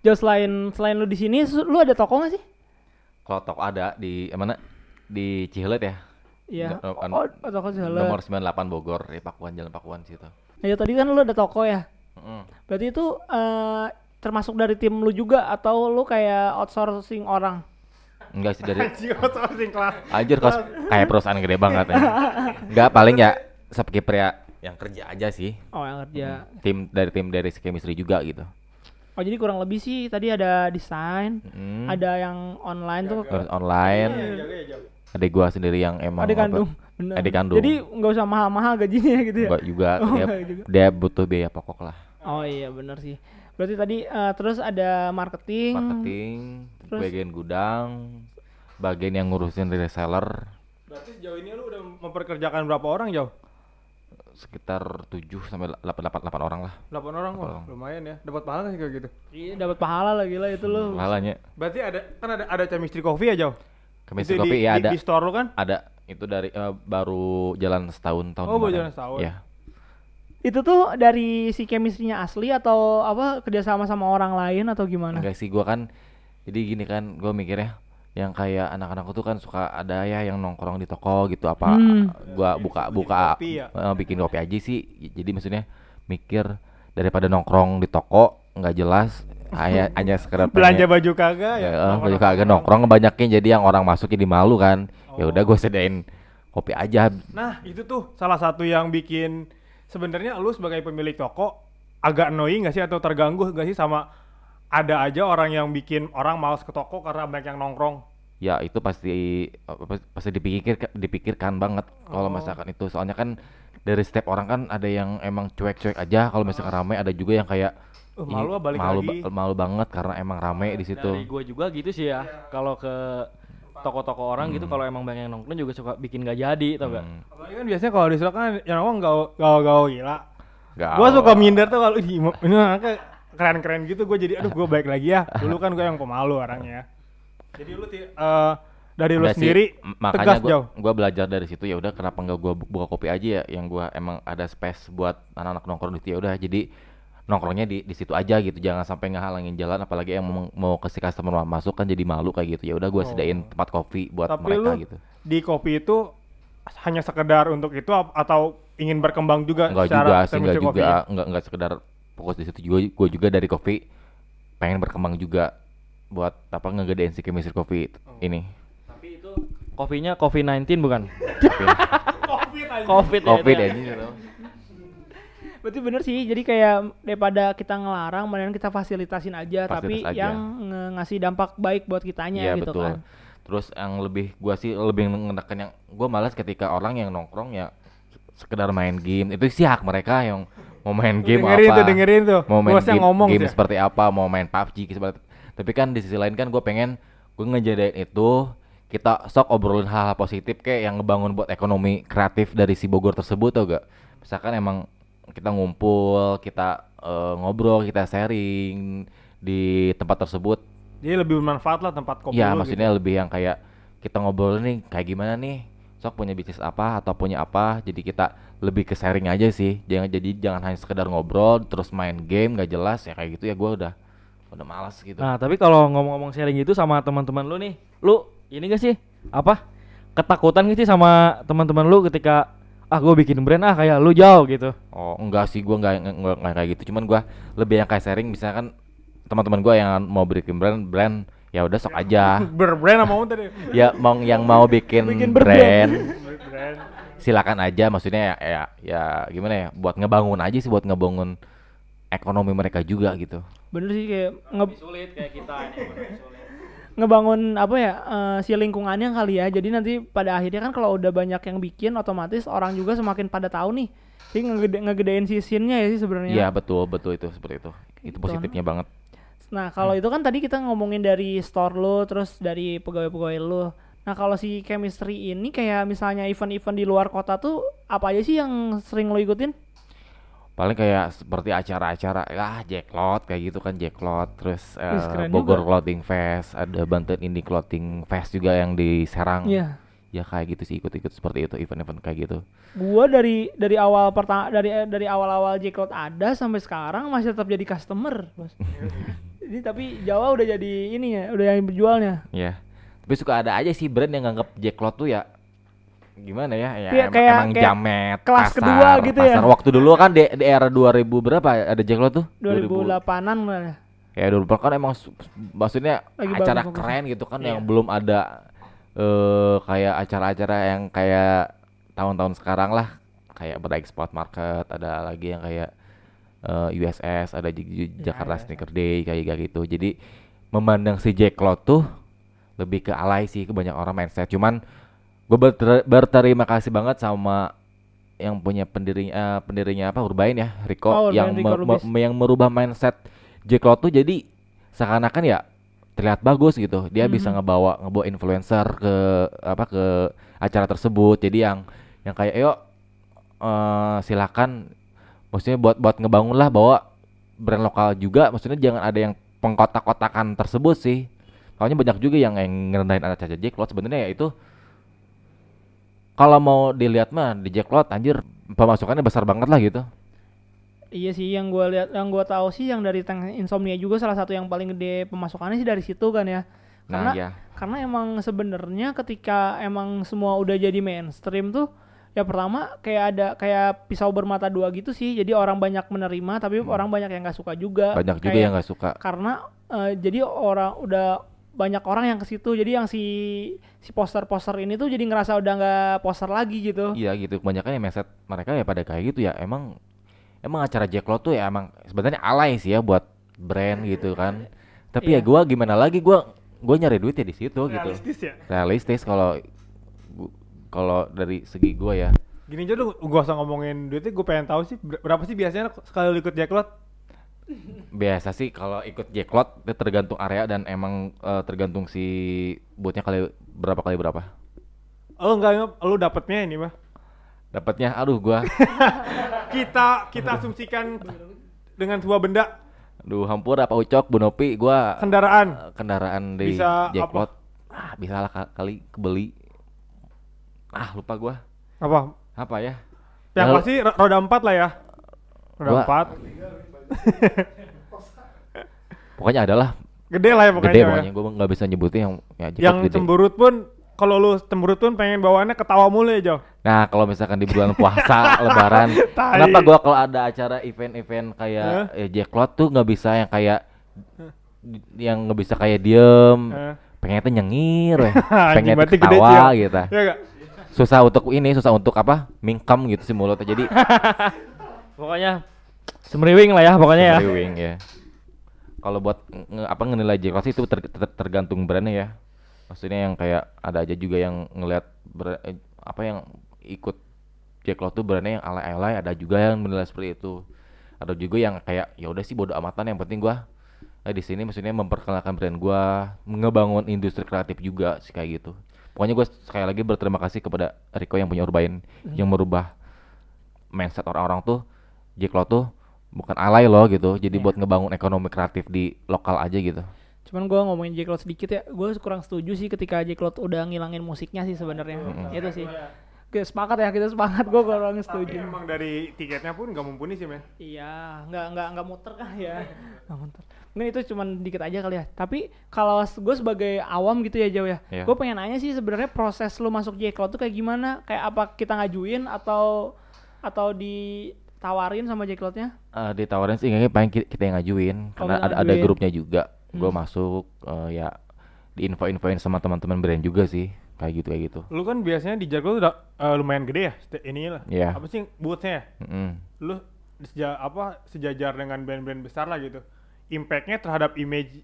Jauh selain selain lu di sini, lu ada toko nggak sih? kalau toko ada di eh, mana di Cihelet ya Iya. No- Oh, no- oh, toko sih nomor 98 Bogor di Pakuan Jalan Pakuan situ Ya tadi kan lu ada toko ya. Mm-mm. Berarti itu eh, termasuk dari tim lu juga atau lu kayak outsourcing orang? Enggak sih dari outsourcing kelas. anjir kos kayak perusahaan gede banget ya. enggak paling ya shopkeeper ya yang kerja aja sih Oh, yang kerja. tim dari tim dari chemistry juga gitu Oh, jadi kurang lebih sih tadi ada desain, Mm. ada yang online tuh. terus online Iya, jaga ya, jauh. adik gua sendiri yang emang apa- kandung. Bener. Adik kandung. Jadi nggak usah mahal-mahal gajinya (laughs) gitu ya. enggak juga Oh, dia, juga. dia butuh biaya pokok lah Oh iya bener sih. Berarti tadi eh, terus ada marketing. marketing Terus? bagian gudang bagian yang ngurusin reseller Berarti sejauh ini lu udah memperkerjakan berapa orang jauh? sekitar 7 sampai 8 8 8 orang lah 8 orang, wah orang. lumayan ya. Dapat pahala sih kayak gitu. Iya dapat pahala lah gila itu lu. Pahalanya Berarti ada kan ada ada chemistry coffee ya jauh? Chemistry Itu Coffee di, ya di- ada Di store lu kan? ada itu dari eh, baru jalan setahun tahun Oh, baru jalan setahun. ya Itu tuh dari si chemistry-nya asli atau apa kerjasama sama orang lain atau gimana? enggak sih gua kan jadi gini kan gua mikirnya yang kayak anak-anak tuh kan suka ada ya yang nongkrong di toko gitu apa Hmm. gua buka Bikin buka kopi ya? eh, bikin kopi aja sih jadi maksudnya mikir daripada nongkrong di toko nggak jelas hanya (laughs) hanya sekedar Belanja baju kagak ya? ya, baju kagak nongkrong ngebanyakin jadi yang orang masuk jadi malu kan ya udah gue sedain kopi aja Nah, itu tuh salah satu yang bikin sebenarnya lu sebagai pemilik toko agak annoying gak sih atau terganggu gak sih sama ada aja orang yang bikin orang males ke toko karena banyak yang nongkrong. ya itu pasti pasti dipikir dipikirkan banget kalau Oh. misalkan itu soalnya kan dari setiap orang kan ada yang emang cuek-cuek aja kalau misalkan ramai ada juga yang kayak Uh, malu ah, balik malu, lagi. ba- malu banget karena emang rame di situ Dari gue juga gitu sih ya. Kalau ke toko-toko orang gitu kalau emang banyak yang nongkrong juga suka bikin gak jadi tau gak? Hmm, Apalagi kan biasanya kalau di sana kan yang nongkrong gaul gaul gaul gila. gaul. Gua suka minder tuh kalau "Ih, ini anaknya keren-keren gitu gue jadi aduh gue baik lagi ya. Dulu kan gue yang pemalu orangnya. Jadi lu ti- eh, dari lu sih, sendiri m- makanya tegas gua, jauh. gua belajar dari situ ya udah kenapa nggak gua bu- buka kopi aja ya yang gua emang ada space buat anak-anak nongkrong di situ ya udah jadi nongkrongnya di di situ aja gitu jangan sampai ngehalangin jalan apalagi yang mau, mau kasih customer masuk kan jadi malu kayak gitu ya udah gue Oh. sediain tempat kopi buat Tapi mereka lu gitu di kopi itu hanya sekedar untuk itu atau ingin berkembang juga enggak secara juga sih enggak juga enggak enggak sekedar fokus di situ juga gue juga dari kopi pengen berkembang juga buat apa ngegedein si chemistry kopi Oh. ini Tapi itu kopinya COVID-19 bukan? Tapi- (laughs) Covid aja. Covid, ya, covid ya ya. Berarti bener sih, jadi kayak daripada kita ngelarang, mendingan kita fasilitasin aja, tapi Fasilitas aja. yang nge- ngasih dampak baik buat kitanya Iya gitu betul. kan. Terus yang lebih gua sih lebih ngenekan yang gua malas ketika orang yang nongkrong ya sekedar main game itu sih hak mereka yang mau main game dengerin apa tuh, dengerin tuh. mau main game, ngomong game sih. seperti apa mau main PUBG seperti tapi kan di sisi lain kan gue pengen gue ngejadain itu kita sok obrolin hal-hal positif kayak yang ngebangun buat ekonomi kreatif dari si Bogor tersebut tau gak misalkan emang kita ngumpul kita eh, ngobrol kita sharing di tempat tersebut Jadi lebih bermanfaat lah tempat kopi Iya, lu maksudnya gitu. lebih yang kayak kita ngobrol nih kayak gimana nih sok punya bisnis apa atau punya apa jadi kita lebih ke sharing aja sih jangan jadi jangan hanya sekedar ngobrol terus main game nggak jelas ya kayak gitu ya gua udah udah malas gitu Nah, tapi kalau ngomong-ngomong sharing gitu sama teman-teman lu nih, lu ini gak sih? Apa? Ketakutan gak sih sama teman-teman lu ketika ah gue bikin brand ah kayak lu jauh gitu. oh enggak sih gua nggak nggak kayak gitu cuman gua lebih yang kayak sharing misalkan teman-teman gua yang mau bikin brand brand ya udah sok aja (laughs) Berbrand mau tadi. ya mau yang mau bikin, Bikin brand silakan aja maksudnya ya, ya ya gimana ya buat ngebangun aja sih buat ngebangun ekonomi mereka juga gitu Bener sih kayak nge- Sulit kayak kita ini. ngebangun apa ya eh, si lingkungannya kali ya. Jadi nanti pada akhirnya kan kalau udah banyak yang bikin, otomatis orang juga semakin pada tahu nih. Jadi ngegede, ngegedein si scene-nya ya sih sebenarnya. Iya betul betul itu seperti itu. Itu Gitu. positifnya banget. Nah, kalau itu kan tadi kita ngomongin dari store lo, terus dari pegawai-pegawai lo. Nah, kalau si chemistry ini kayak misalnya event-event di luar kota tuh apa aja sih yang sering lo ikutin? Paling kayak seperti acara-acara ah Jacklot kayak gitu kan Jacklot terus eh, keren Bogor juga. Clothing Fest, ada Banten Indie Clothing Fest juga yang di Serang. Iya. Ya kayak gitu sih ikut-ikut seperti itu event-event kayak gitu. Gua dari dari awal pertama dari dari awal-awal Jcloud ada sampai sekarang masih tetap jadi customer, Bos. (laughs) Jadi tapi Jawa udah jadi ini ya, udah yang berjualnya. Ya. Tapi suka ada aja sih brand yang nganggap Jacklot tuh ya gimana ya ya Iya, em- kayak- emang kayak jamet kelas pasar, kedua gitu ya. pasar. waktu dulu kan di, di era 2000 berapa ada Jacklot tuh 2008-an lah. Ya dulu kan emang su- maksudnya Lagi acara bagus-bagusnya. keren gitu kan Iya. yang belum ada eh kayak acara-acara yang kayak tahun-tahun sekarang lah kayak ber export market ada lagi yang kayak eh, USS ada J- J- Jakarta Sneaker Day kayak kayak gitu. Jadi memandang si Jack Lot tuh lebih ke alay sih ke banyak orang mindset. Cuman gue berterima kasih banget sama yang punya pendirinya pendirinya apa Urbain ya Rico Oh, yang Rico me- me- yang merubah mindset Jack Lot tuh. Jadi seakan-akan ya terlihat bagus gitu. Dia bisa Mhm. ngebawa ngebawa influencer ke apa ke acara tersebut. Jadi yang yang kayak yuk eh, silakan maksudnya buat buat ngebangun lah bahwa brand lokal juga maksudnya jangan ada yang pengkotak-kotakan tersebut sih. Soalnya banyak juga yang yang ngerendahin anak caca Jack Lot. Sebenarnya ya itu kalau mau dilihat mah di Jack Lot anjir pemasukannya besar banget lah gitu. Iya sih yang gua lihat yang gua tahu sih yang dari Tank Insomnia juga salah satu yang paling gede pemasukannya sih dari situ kan ya. Karena nah ya karena emang sebenarnya ketika emang semua udah jadi mainstream tuh ya pertama kayak ada kayak pisau bermata dua gitu sih. Jadi orang banyak menerima tapi orang banyak yang nggak suka juga. banyak juga Kayak- yang nggak suka karena eh, jadi orang udah banyak orang yang ke situ jadi yang si si poster-poster ini tuh jadi ngerasa udah nggak poster lagi gitu Iya gitu, kebanyakan ya mindset mereka ya pada kayak gitu ya. Emang emang acara Jack Lot tuh ya emang sebenarnya alay sih ya buat brand gitu kan. Tapi ya Iya. gua gimana lagi gua gua nyari duit ya di situ gitu. Realistis ya. Realistis kalau kalau dari segi gua ya. Gini aja lu gua usah ngomongin duitnya, gue pengen tahu sih ber- berapa sih biasanya sekali ikut Jacklot? Biasa sih kalau ikut Jack Lot itu tergantung area dan emang eh, tergantung si bootnya kali berapa kali berapa. Oh enggak, enggak, lu dapetnya ini mah. Dapatnya aduh gua (laughs) Kita kita asumsikan dengan sebuah benda aduh hampur apa ucok Bu Nopi gua kendaraan. eh, kendaraan di Bisa Jack apa? Lot. Ah, bisa lah ka- kali kebeli. Ah, lupa gua. Apa? Apa ya? Yang pasti ro- roda empat lah ya. Roda Gua- empat. (laughs) pokoknya adalah Gede lah ya pokoknya. gede ya. pokoknya gue nggak bisa nyebutin yang ya Yang gede. cemberut pun kalau lu cemberut pun pengen bawaannya ketawa mulu ya, Jo. Nah, kalau misalkan di bulan puasa, (laughs) lebaran, Tai. kenapa gua kalau ada acara event-event kayak eh, Jacklot tuh nggak bisa yang kayak yang nggak bisa kayak diem, Hah? pengen tuh nyengir, (laughs) pengen gede, ketawa gitu. Gak? Susah untuk ini, susah untuk apa? Mingkem gitu sih mulutnya. Jadi (laughs) Pokoknya semriwing lah ya pokoknya ya. Brewing ya. Kalau buat nge- apa ngenilai sih itu ter- ter- tergantung brandnya ya. Maksudnya yang kayak ada aja juga yang ngelihat eh, apa yang ikut Jacklot tuh brandnya yang alay-alay, ada juga yang menilai seperti itu. Ada juga yang kayak ya udah sih bodo amatan yang penting gua eh, di sini maksudnya memperkenalkan brand gua, ngebangun industri kreatif juga sih kayak gitu. Pokoknya gue sekali lagi berterima kasih kepada Rico yang punya Urbain yang merubah mindset orang-orang tuh Jacklot tuh bukan alay loh gitu. Jadi Iya. buat ngebangun ekonomi kreatif di lokal aja gitu. Cuman gua ngomongin Jacklot sedikit ya, gue kurang setuju sih ketika Jacklot udah ngilangin musiknya sih sebenarnya. Itu sih. Oke, sepakat ya kita sepakat gue kurang Tapi setuju. emang dari tiketnya pun nggak mumpuni sih, men. Iya, nggak nggak nggak muter kan ya. (laughs) Nggak muter. Mungkin itu cuman dikit aja kali ya. Tapi kalau gue sebagai awam gitu ya jauh ya, Iya. gue pengen nanya sih sebenarnya proses lu masuk Jacklot tuh kayak gimana? Kayak apa kita ngajuin atau atau ditawarin sama Jacklotnya? Eh ditawarin sih kayaknya paling ki- kita yang ngajuin Oh, karena ada ada grupnya juga. Gue Hmm. masuk eh, ya di info-infoin sama teman-teman brand juga sih kayak gitu kayak gitu. Lu kan biasanya di Jago udah eh, lumayan gede ya, ininya lah. Iya. Apa sih boothnya ya? Mm-mm. Lu seja, apa sejajar dengan brand-brand besar lah gitu. Impactnya terhadap image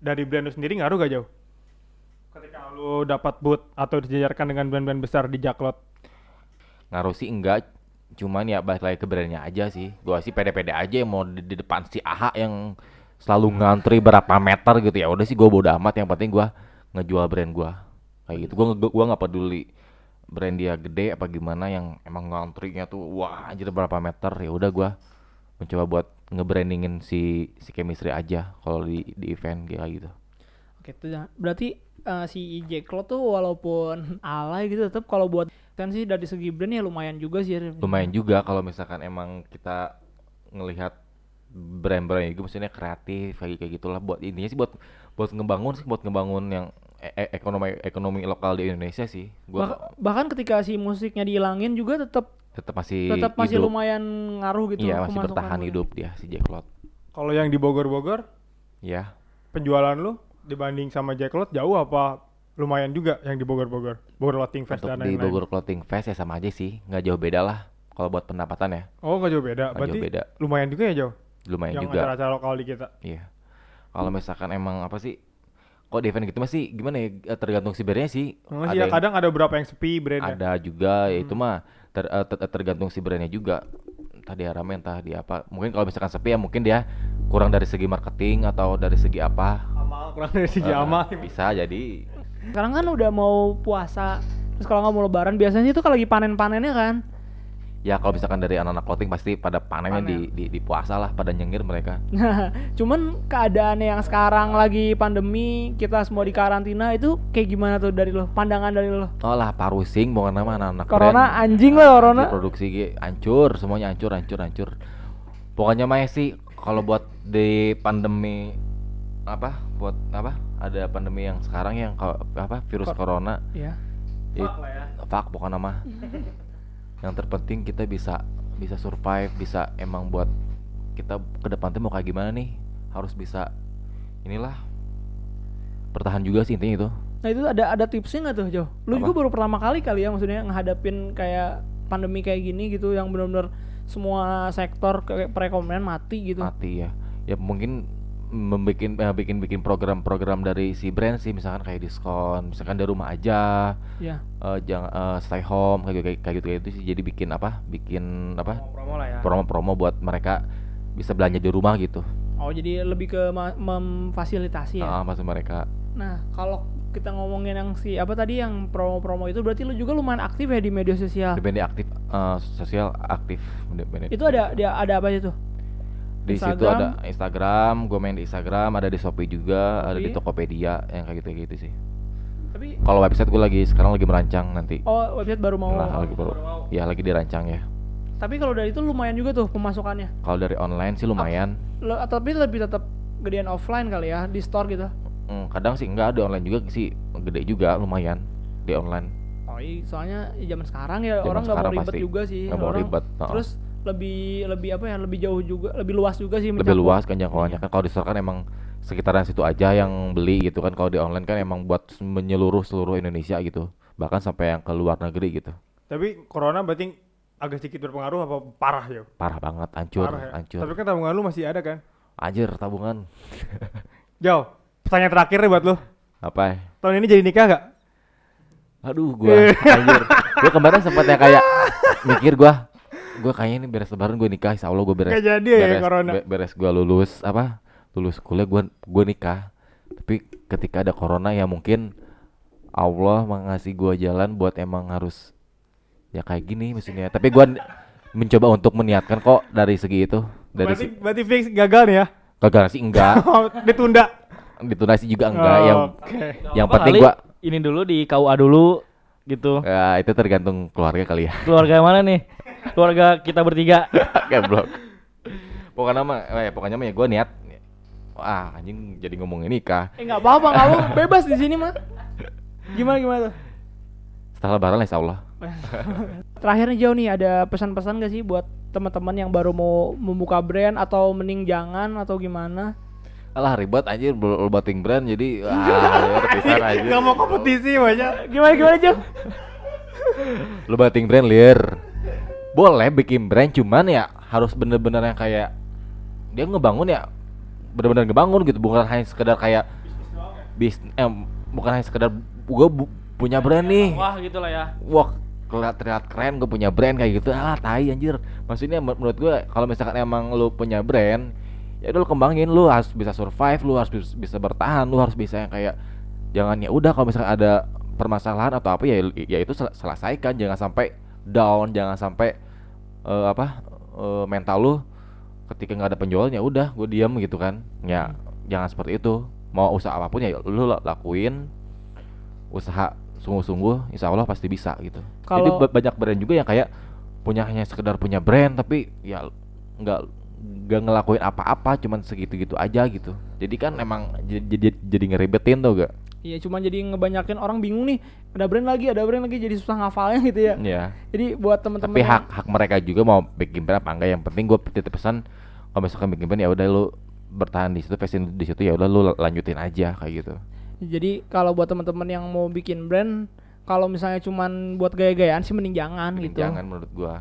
dari brand lu sendiri ngaruh gak jauh? Ketika lu dapat booth atau disejajarkan dengan brand-brand besar di Jaklot. Ngaruh sih enggak, cuman ya balik lagi ke brandnya aja sih. Gua sih pede-pede aja yang mau di, di depan si AHA yang selalu ngantri berapa meter gitu ya. Udah sih gua bodo amat yang penting gua ngejual brand gua. Kayak gitu. Gua nge- gua nggak peduli brand dia gede apa gimana yang emang ngantrinya tuh wah anjir berapa meter ya udah gua mencoba buat ngebrandingin si si chemistry aja kalau di di event kayak gitu. Oke, itu ya. berarti eh, si Jacklot tuh walaupun (laughs) alay gitu tetap kalau buat kan sih dari segi brand ya lumayan juga sih. Lumayan juga kalau misalkan emang kita ngelihat brand-brand itu maksudnya kreatif kayak kayak gitulah buat intinya sih buat buat ngebangun sih buat ngebangun yang e- e- ekonomi ekonomi lokal di Indonesia sih gua Bah- bahkan ketika si musiknya dihilangin juga tetap tetap masih tetap masih hidup. lumayan ngaruh gitu iya masih bertahan hidup dia si Jacklot Kalau yang di Bogor-Bogor, ya penjualan lu dibanding sama Jacklot jauh apa lumayan juga yang di Bogor-Bogor? Bogor Clothing Fest untuk dan di lain-lain. Bogor Clothing Fest ya sama aja sih nggak jauh beda lah kalau buat pendapatan ya Oh, nggak jauh beda. Nggak Berarti jauh beda. lumayan juga ya jauh. lumayan yang juga acara-acara lokal di kita. Iya. Kalau misalkan emang apa sih? Kok di event gitu masih gimana ya? eh, Tergantung si brandnya sih. Nggak Ada sih ya, yang- kadang ada beberapa yang sepi brandnya. ada juga ya itu Hmm. mah ter- eh, ter- tergantung si brandnya juga. Entah dia rame entah dia apa. Mungkin kalau misalkan sepi ya mungkin dia kurang dari segi marketing atau dari segi apa. Amal kurang dari segi Eh, amal. Bisa jadi. Sekarang kan udah mau puasa. Terus kalau nggak mau lebaran biasanya itu kalau lagi panen-panennya kan. Ya kalau misalkan dari anak-anak clothing pasti pada panennya di, Panen. di di puasa lah pada nyengir mereka. (laughs) Cuman keadaannya yang sekarang lagi pandemi, kita semua di karantina itu kayak gimana tuh dari lo? Pandangan dari lo? Oh lah parusing bukan nama anak-anak Corona brand. anjing lah corona. Di produksi hancur semuanya hancur hancur hancur pokoknya mah ya sih kalau buat di pandemi apa buat apa ada pandemi yang sekarang yang apa virus Kor- corona Ya. it, fuck pokoknya mah (laughs) yang terpenting kita bisa bisa survive bisa emang buat kita ke depan tuh mau kayak gimana nih harus bisa inilah bertahan juga sih intinya itu Nah itu ada ada tipsnya nggak tuh Jo? Lu Apa? juga baru pertama kali kali ya maksudnya ngehadapin kayak pandemi kayak gini gitu yang benar-benar semua sektor kayak perekonomian mati gitu. mati ya ya mungkin membuat eh, bikin bikin program-program dari si brand sih misalkan kayak diskon misalkan dari rumah aja Ya. eh, jangan eh, stay home kayak kayak kayak gitu kayak gitu sih jadi bikin apa bikin apa Promo lah ya. promo-promo buat mereka bisa belanja di rumah gitu Oh jadi lebih ke memfasilitasi ya. Ah, maksud mereka Nah kalau kita ngomongin yang si apa tadi yang promo-promo itu berarti lu juga lumayan aktif ya di media sosial. di BND aktif eh, sosial aktif di BND. Itu ada ada apa aja tuh? Di situ Instagram? ada Instagram gue main di Instagram ada di Shopee juga ada di Shopee. Tokopedia yang kayak gitu gitu sih Tapi kalau website gue lagi sekarang lagi merancang nanti oh website baru mau. Nah, lagi baru ya lagi dirancang ya Tapi kalau dari itu lumayan juga tuh pemasukannya. Kalau dari online sih lumayan. Lo, tapi lebih tetap gedean offline kali ya di store gitu. Hmm, kadang sih enggak di online juga sih gede juga lumayan di online. Oh iya, soalnya zaman sekarang ya Zaman orang nggak mau ribet pasti juga sih. nggak mau Orang- ribet, heeh. Terus lebih lebih apa ya? Lebih jauh juga, lebih luas juga sih. Lebih luas kan jangkauannya kan kalau di store kan emang sekitaran situ aja yang beli gitu kan. Kalau di online kan emang buat menyeluruh seluruh Indonesia gitu. Bahkan sampai yang ke luar negeri gitu. Tapi corona berarti agak sedikit berpengaruh apa parah ya? Parah banget, hancur, Parah ya? hancur. Tapi kan tabungan lu masih ada kan? Anjir tabungan. (laughs) Jauh. Pertanyaan terakhir nih buat lu. Apa? ya? Tahun ini jadi nikah gak? Aduh gua anjir. (laughs) Gua kemarin sempat yang kayak mikir gua gua kayaknya ini beres lebaran gua nikah insya Allah gua beres jadi ya beres, corona. be- beres gua lulus apa lulus kuliah gua gua nikah tapi ketika ada corona ya mungkin Allah mengasih gua jalan buat emang harus ya kayak gini maksudnya tapi gua n- mencoba untuk meniatkan kok dari segi itu dari Berarti, si, berarti fix gagal nih ya? gagal sih enggak (laughs) Oh, ditunda. ditunda sih juga enggak Oh, yang Oke. yang Apa penting gua ini dulu di KUA dulu gitu. ya, itu tergantung keluarga kali ya Keluarga yang mana nih? Keluarga kita bertiga. (laughs) Goblok. Pokoknya mah, eh, pokoknya mah ya gue niat. Wah, anjing jadi ngomongin nikah. Eh nggak apa-apa, apa bebas di sini mah. Gimana gimana tuh? Setelah lebaran insya Allah. (laughs) Terakhir nih Jauh nih ada pesan-pesan gak sih buat teman-teman yang baru mau membuka brand atau mending jangan atau gimana? Alah ribet anjir batting brand jadi wah terpisah anjir. (laughs) Gak mau kompetisi banyak. Gimana gimana Jauh? Lu batting brand liar. Boleh bikin brand cuman ya harus bener-bener yang kayak dia ngebangun ya bener-bener ngebangun gitu. Bukan hanya sekedar kayak bis eh, bukan hanya sekedar gue punya brand nih. Wah, gitulah ya. wah keliat terlihat keren gue punya brand kayak gitu. Alah tai anjir. Maksudnya men- menurut gue kalau misalkan emang lu punya brand ya udah lu kembangin. Lu harus bisa survive lu harus bis- bisa bertahan lu harus bisa yang kayak jangan ya udah kalau misalkan ada permasalahan atau apa ya ya itu sel- selesaikan. Jangan sampai down jangan sampai eh, apa eh, mental lu ketika nggak ada penjualan ya udah gue diam gitu kan. Ya jangan seperti itu. Mau usaha apa pun ya lu la- lakuin. Usaha sungguh-sungguh insya Allah pasti bisa gitu. Jadi Kalau- ba- banyak brand juga yang kayak punya hanya sekedar punya brand tapi ya nggak nggak ngelakuin apa-apa cuman segitu-gitu aja gitu. Jadi kan emang jadi jadi, jadi ngeribetin tuh gak Iya cuma jadi ngebanyakin orang bingung nih ada brand lagi ada brand lagi jadi susah ngafalnya gitu ya. ya Jadi buat teman-teman tapi hak hak mereka juga mau bikin brand apa enggak yang penting gue titip pesan kalau misalkan bikin brand ya udah lu bertahan di situ passion di situ ya udah lu lanjutin aja kayak gitu Jadi kalau buat teman-teman yang mau bikin brand kalau misalnya cuman buat gaya-gayaan sih mending jangan Mending gitu. jangan menurut gua